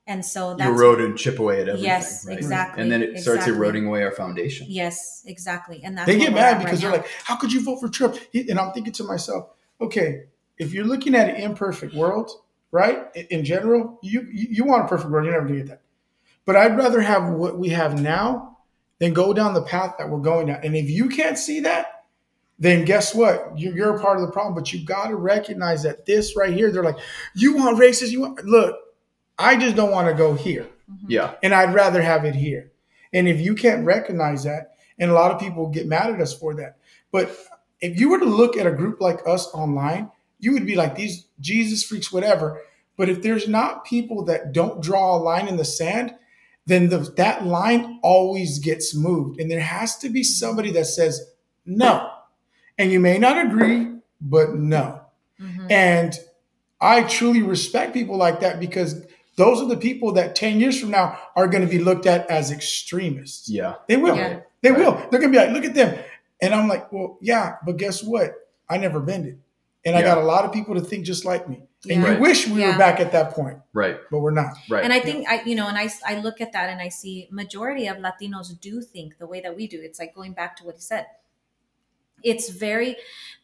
And so You erode and chip away at everything. Yes, right? exactly, And then it starts eroding away our foundation. yes exactly and that's they get mad because right they're now. like, "How could you vote for Trump?" And I'm thinking to myself, okay, if you're looking at an imperfect world, right? in- In general, you you, you want a perfect world. You're never gonna get that. But I'd rather have what we have now than go down the path that we're going down. And if you can't see that, then guess what? You're, you're a part of the problem. But you got to recognize that this right here, they're like, you want racist? You want look. I just don't want to go here Mhm. Yeah. and I'd rather have it here. And if you can't recognize that, and a lot of people get mad at us for that, but if you were to look at a group like us online, you would be like these Jesus freaks, whatever. But if there's not people that don't draw a line in the sand, then the, that line always gets moved, and there has to be somebody that says no. And you may not agree, but no. Mhm. And I truly respect people like that because those are the people that 10 years from now are going to be looked at as extremists. Yeah. They will. Yeah. They Right. will. They're going to be like, look at them. And I'm like, well, yeah, but guess what? I never bended. And I got a lot of people to think just like me. And Yeah. you Right. wish we were back at that point, Right. but we're not. Right. and i think i you know and I, I look at that and i see majority of latinos do think the way that we do it's like going back to what he said it's very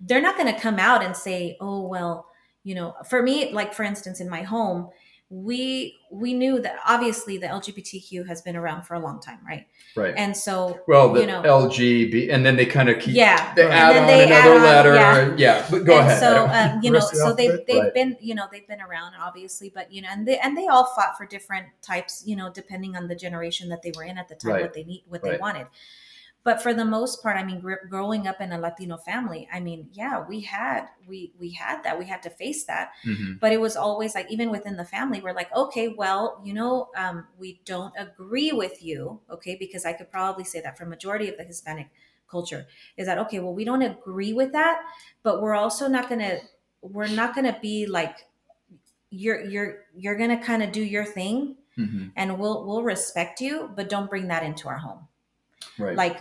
they're not going to come out and say oh well you know for me like for instance in my home we we knew that obviously the lgbtq has been around for a long time right right. and so well, the you know LGB, and then they kind of keep. yeah They And add then on they add another on, letter. yeah. Yeah. But go and ahead. So um, you know, Rest of the so they've they've Right. been you know they've been around obviously, but you know, and they and they all fought for different types, you know, depending on the generation that they were in at the time, Right. what they need, what they wanted. But for the most part, I mean, gr- growing up in a Latino family, I mean, yeah, we had we we had that, we had to face that, Mhm. but it was always like even within the family we're like okay well you know um, we don't agree with you okay because i could probably say that for majority of the hispanic culture is that okay well we don't agree with that but we're also not gonna we're not gonna be like you're you're you're gonna kind of do your thing Mhm. and we'll we'll respect you but don't bring that into our home Right. like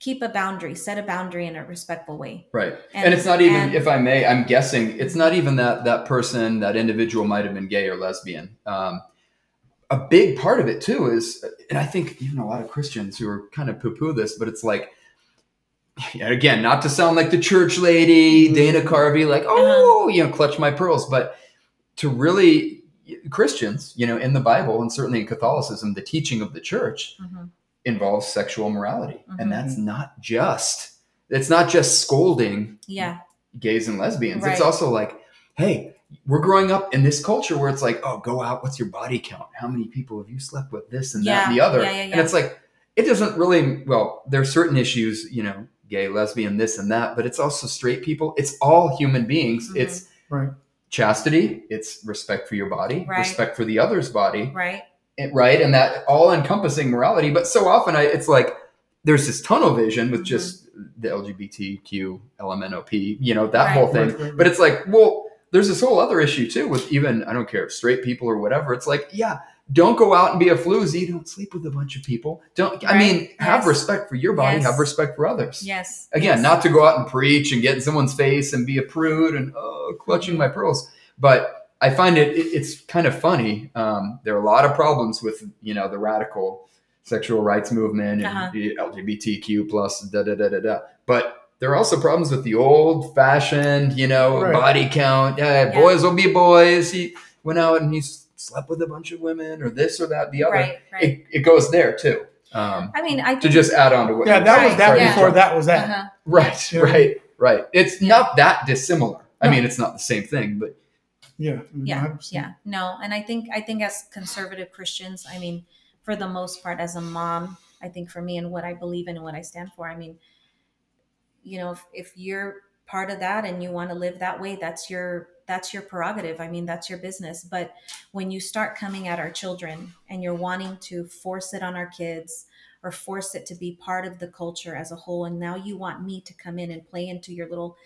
keep a boundary set a boundary in a respectful way Right. And, it's not even, and- if I may, I'm guessing it's not even that that person, that individual might have been gay or lesbian. Um, a big part of it too is, and I think even a lot of Christians who are kind of poo poo this, but it's like, [laughs] again, not to sound like the church lady, Dana Carvey, like, oh, you know, clutch my pearls, but to really, Christians, you know, in the Bible and certainly in Catholicism, the teaching of the church Mhm. Involves sexual morality. Mhm. And that's not just, it's not just scolding yeah gays and lesbians. Right. It's also like, hey, we're growing up in this culture where it's like, oh, go out. What's your body count? How many people have you slept with? This and that and the other. yeah, yeah, And it's like, it doesn't really, well, there's certain issues, you know, gay, lesbian, this and that, but it's also straight people. It's all human beings. Mhm. It's Right. chastity. It's respect for your body, Right. respect for the other's body, right it- right? And that all encompassing morality. But so often I, it's like there's this tunnel vision with Mhm. just the LGBTQ, LMNOP, you know, that Right. whole thing. Right, right, But it's like, well, there's this whole other issue too with even, I don't care, straight people or whatever. It's like, yeah, don't go out and be a floozy. Don't sleep with a bunch of people. Don't. I Right. mean, have respect for your body. Yes. Have respect for others. Yes. Again, yes. not to go out and preach and get in someone's face and be a prude and oh, clutching my pearls. But I find it, it it's kind of funny. Um, there are a lot of problems with you know the radical sexual rights movement and Uh-huh. the LGBTQ plus da da da da da. But there are also problems with the old fashioned, you know, Right. body count. Yeah, Yeah. boys will be boys. He went out and he slept with a bunch of women or this or that, the other. Right. Right. It, it goes there too. Um, I mean, I to think, just add on to what Yeah, you that said. was that Yeah. before that was that. uh-huh. Right, Yeah. right, right. It's Yeah. not that dissimilar. I No. mean, it's not the same thing, but Yeah. yeah 100%. yeah no and i think i think as conservative christians i mean for the most part as a mom i think for me and what i believe in and what i stand for i mean you know if, if you're part of that and you want to live that way that's your that's your prerogative i mean that's your business but when you start coming at our children and you're wanting to force it on our kids or force it to be part of the culture as a whole and now you want me to come in and play into your little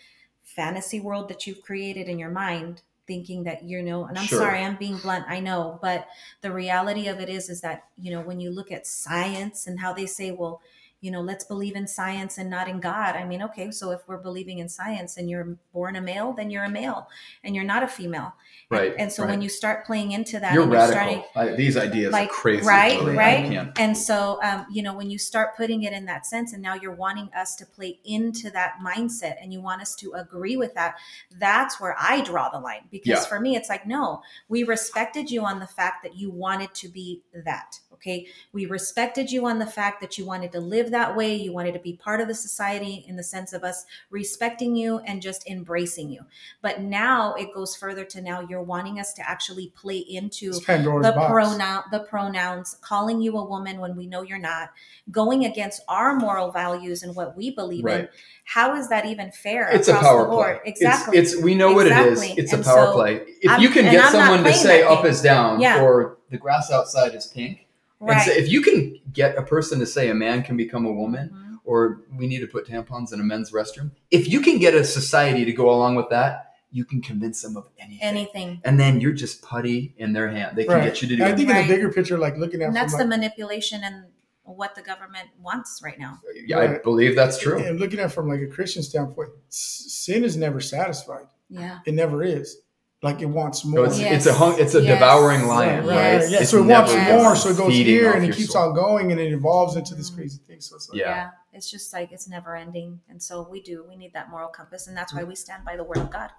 fantasy world that you've created in your mind thinking that you know and i'm Sure. sorry i'm being blunt i know but the reality of it is is that you know when you look at science and how they say well you know let's believe in science and not in god i mean okay so if we're believing in science and you're born a male then you're a male and you're not a female right. and, so right. when you start playing into that you're and radical, starting I, these ideas like are crazy. right Really, right and so um, you know when you start putting it in that sense and now you're wanting us to play into that mindset and you want us to agree with that that's where i draw the line because Yeah. for me it's like no we respected you on the fact that you wanted to be that okay we respected you on the fact that you wanted to live that way you wanted to be part of the society in the sense of us respecting you and just embracing you but now it goes further to now you're wanting us to actually play into the box. pronoun the pronouns calling you a woman when we know you're not going against our moral values and what we believe in how is that even fair It's a power the board play. exactly It's, it's we know what it is. Exactly. It's a And power so, play. If I'm- you can get someone to say up game. is down Yeah. or the grass outside is pink, and so if you can get a person to say a man can become a woman, Mhm. or we need to put tampons in a men's restroom, if you can get a society to go along with that, you can convince them of anything. anything and then you're just putty in their hand. They can Right. get you to do anything. I it. think in the bigger picture, like looking at and that's like, the manipulation and what the government wants right now Yeah, I believe that's true. And looking at it from like a Christian standpoint, sin is never satisfied. yeah It never is. Like it wants So more. it's, Yes. it's a hung, it's a Yes. devouring lion, Right, right? right. Yeah, It's so it wants never more, so it goes here and it keeps soul. on going and it evolves into this crazy thing. So it's like, Yeah. it's just like it's never ending and so we do we need that moral compass and that's why we stand by the word of god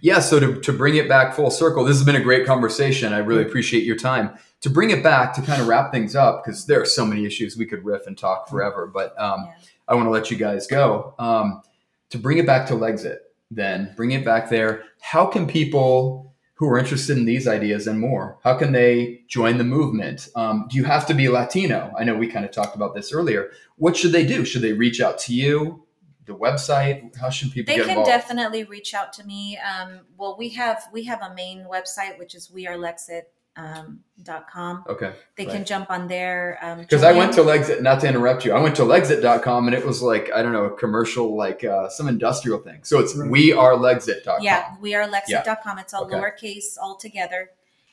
Yeah, so to, to bring it back full circle, this has been a great conversation. I really appreciate your time. To bring it back, to kind of wrap things up, because there are so many issues we could riff and talk forever, but um, Yeah. I want to let you guys go. Um, to bring it back to Lexit, then bring it back there. How can people who are interested in these ideas and more, how can they join the movement? Um, do you have to be Latino? I know we kind of talked about this earlier. What should they do? Should they reach out to you? The website? How should people they can definitely reach out to me um, well we have we have a main website which is wearelexit um, dot com. okay. they right. can jump on there um, Because I went to Lexit, not to interrupt you, I went to Lexit.com and it was like, I don't know, a commercial, like uh, some industrial thing. So it's Right. we are Lexit.com. yeah we are Yeah. lexit.com it's all Okay. lowercase all together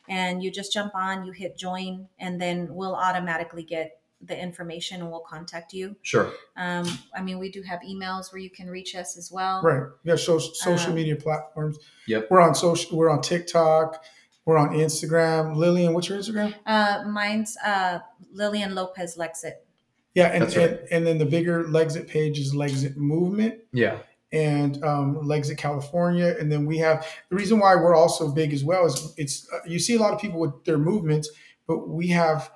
and you just jump on you hit join and then we'll automatically get the information and we'll contact you Sure. um, i mean we do have emails where you can reach us as well Right. Yeah. So, social Um, media platforms. Yep. We're on social. We're on TikTok. We're on Instagram. Lillian, what's your Instagram? uh, mine's uh, lillian lopez lexit Yeah, and, right. and and then the bigger Lexit page is Lexit Movement Yeah. and um, Lexit California, and then we have the reason why we're also big as well is it's uh, you see a lot of people with their movements, but we have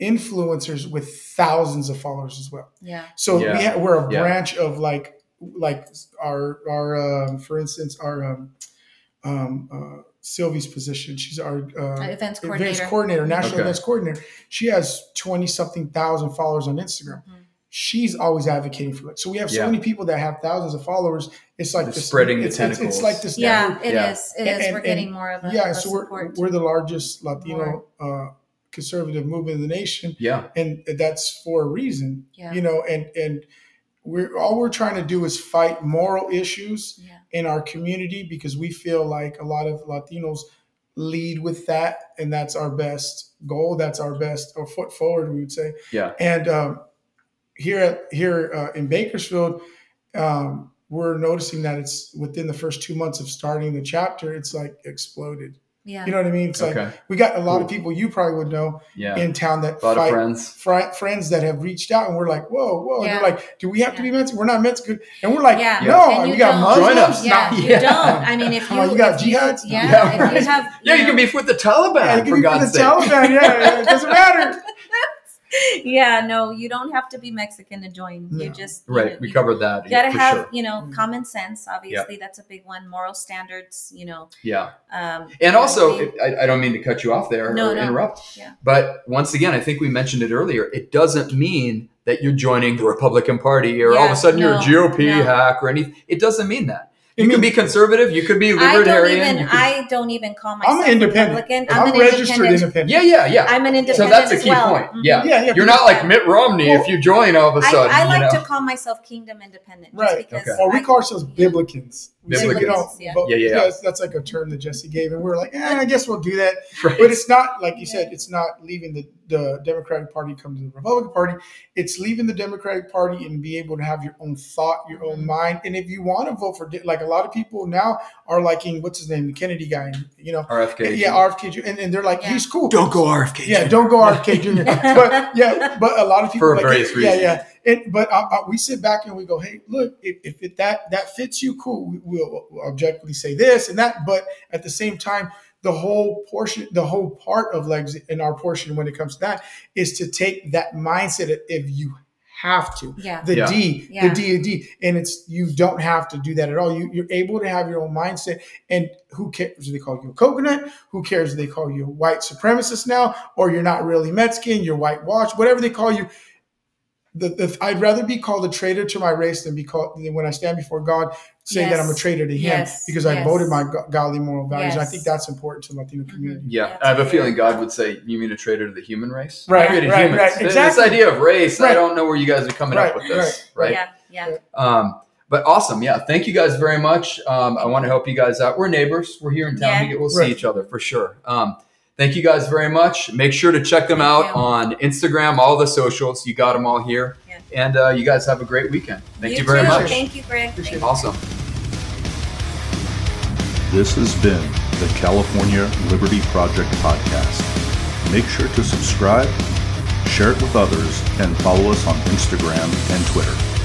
influencers with thousands of followers as well. yeah So Yeah. we ha- we're a Yeah. branch of like like our our um, for instance our um, um, uh, Sylvie's position. She's our uh, events coordinator events coordinator, national Okay. events coordinator. She has twenty something thousand followers on Instagram. Mhm. She's always advocating for it. So we have so Yeah. many people that have thousands of followers. It's like They're this spreading the tentacles. it's, it's like this yeah network. it is. Yeah. It is. And- we're and- getting more of a, Yeah, of a so we're support we're the largest Latino uh, conservative movement in the nation, Yeah. and that's for a reason. yeah You know, and and we're all we're trying to do is fight moral issues yeah in our community because we feel like a lot of Latinos lead with that, and that's our best goal. That's our best or foot forward, we would say. Yeah. And um, here at here uh, in Bakersfield, um, we're noticing that it's within the first two months of starting the chapter, it's like exploded. Yeah. You know what I mean? It's like we got a lot of people you probably would know Yeah. in town that a lot fight of friends. fri- friends that have reached out and we're like, whoa, whoa. And they're like, do we have to be Yeah. Mexican? We're not Mexican. And we're like, Yeah. no, And we you got don't- Muslims. Join us. Yeah, Not you don't. I mean, if [laughs] you, on, you got if you- jihads? yeah, Yeah. if you have, Yeah, you know- can beef with the Taliban Yeah, you for can be God's the sake. Taliban. Yeah, yeah, it doesn't matter. [laughs] [laughs] yeah, no, you don't have to be Mexican to join. You No. just you Right. know, We you covered that. You gotta have, sure. you know, Mm. common sense. Obviously, that's a big one. Moral standards, you know. Yeah. Um, And also, we- I, I don't mean to cut you off there No, or no. interrupt. Yeah. But once again, I think we mentioned it earlier. It doesn't mean that you're joining the Republican Party or all of a sudden you're a GOP no. hack or anything. It doesn't mean that. It You can be conservative. You could be libertarian. I don't libertarian. even. could- I don't even call myself. I'm an independent. Republican. I'm, I'm, an registered independent. independent. yeah, yeah, yeah. I'm an independent. so that's a key well. point. Mhm. Yeah. Yeah, yeah. You're not like Mitt Romney Well, if you join all of a sudden. I, I like you know? to call myself kingdom independent, just Right. because. Okay. Or we I- call ourselves Biblicans. We say we don't yeah. vote- Yeah, yeah, yeah. that's, that's like a term that Jesse gave, and we are like, eh, I guess we'll do that. [laughs] Right. But it's not like you said. It's not leaving the, the Democratic Party, come to the Republican Party. It's leaving the Democratic Party and be able to have your own thought, your own mind. And if you want to vote for, like a lot of people now are liking what's his name, the Kennedy guy. You know, RFK. yeah, RFK, Jr., and, and they're like, Yeah. he's cool. Don't go RFK. Yeah, Jr. don't go RFK [laughs] Jr. but yeah, but a lot of people For like various. Yeah, reasons. yeah. It, but uh, uh, we sit back and we go, hey, look, if, if it, that that fits you, cool. We, we'll, we'll objectively say this and that, but at the same time, the whole portion, the whole part of legs in our portion when it comes to that is to take that mindset of if you have to Yeah. the Yeah. D, Yeah. the D and D, and it's you don't have to do that at all. You, you're able to have your own mindset, and who cares? They call you a coconut? Who cares? They call you a white supremacist now, or you're not really Mexican, you're whitewashed, whatever they call you. The, the, I'd rather be called a traitor to my race than be called than when I stand before God, saying that I'm a traitor to Him Yes. because I voted my go- godly moral values. And I think that's important to the Latino community. Yeah, Yeah, I have a it's feeling. God would say, "You mean a traitor to the human race? Right, I created right, right, This- exactly. This idea of race, I don't know where you guys are coming Right, up with this, right? Yeah. Yeah. Um, but awesome, yeah. Thank you guys very much. Um, I want to help you guys out. We're neighbors. We're here in town. Yeah. We get, we'll Right. see each other for sure. Um, thank you guys very much. Make sure to check them Thank out you. on Instagram, all the socials. You got them all here. Yeah. And uh, you guys have a great weekend. Thank you, very too. much. Thank you, Greg. Appreciate Thank it. Awesome. This has been the California Liberty Project podcast. Make sure to subscribe, share it with others, and follow us on Instagram and Twitter.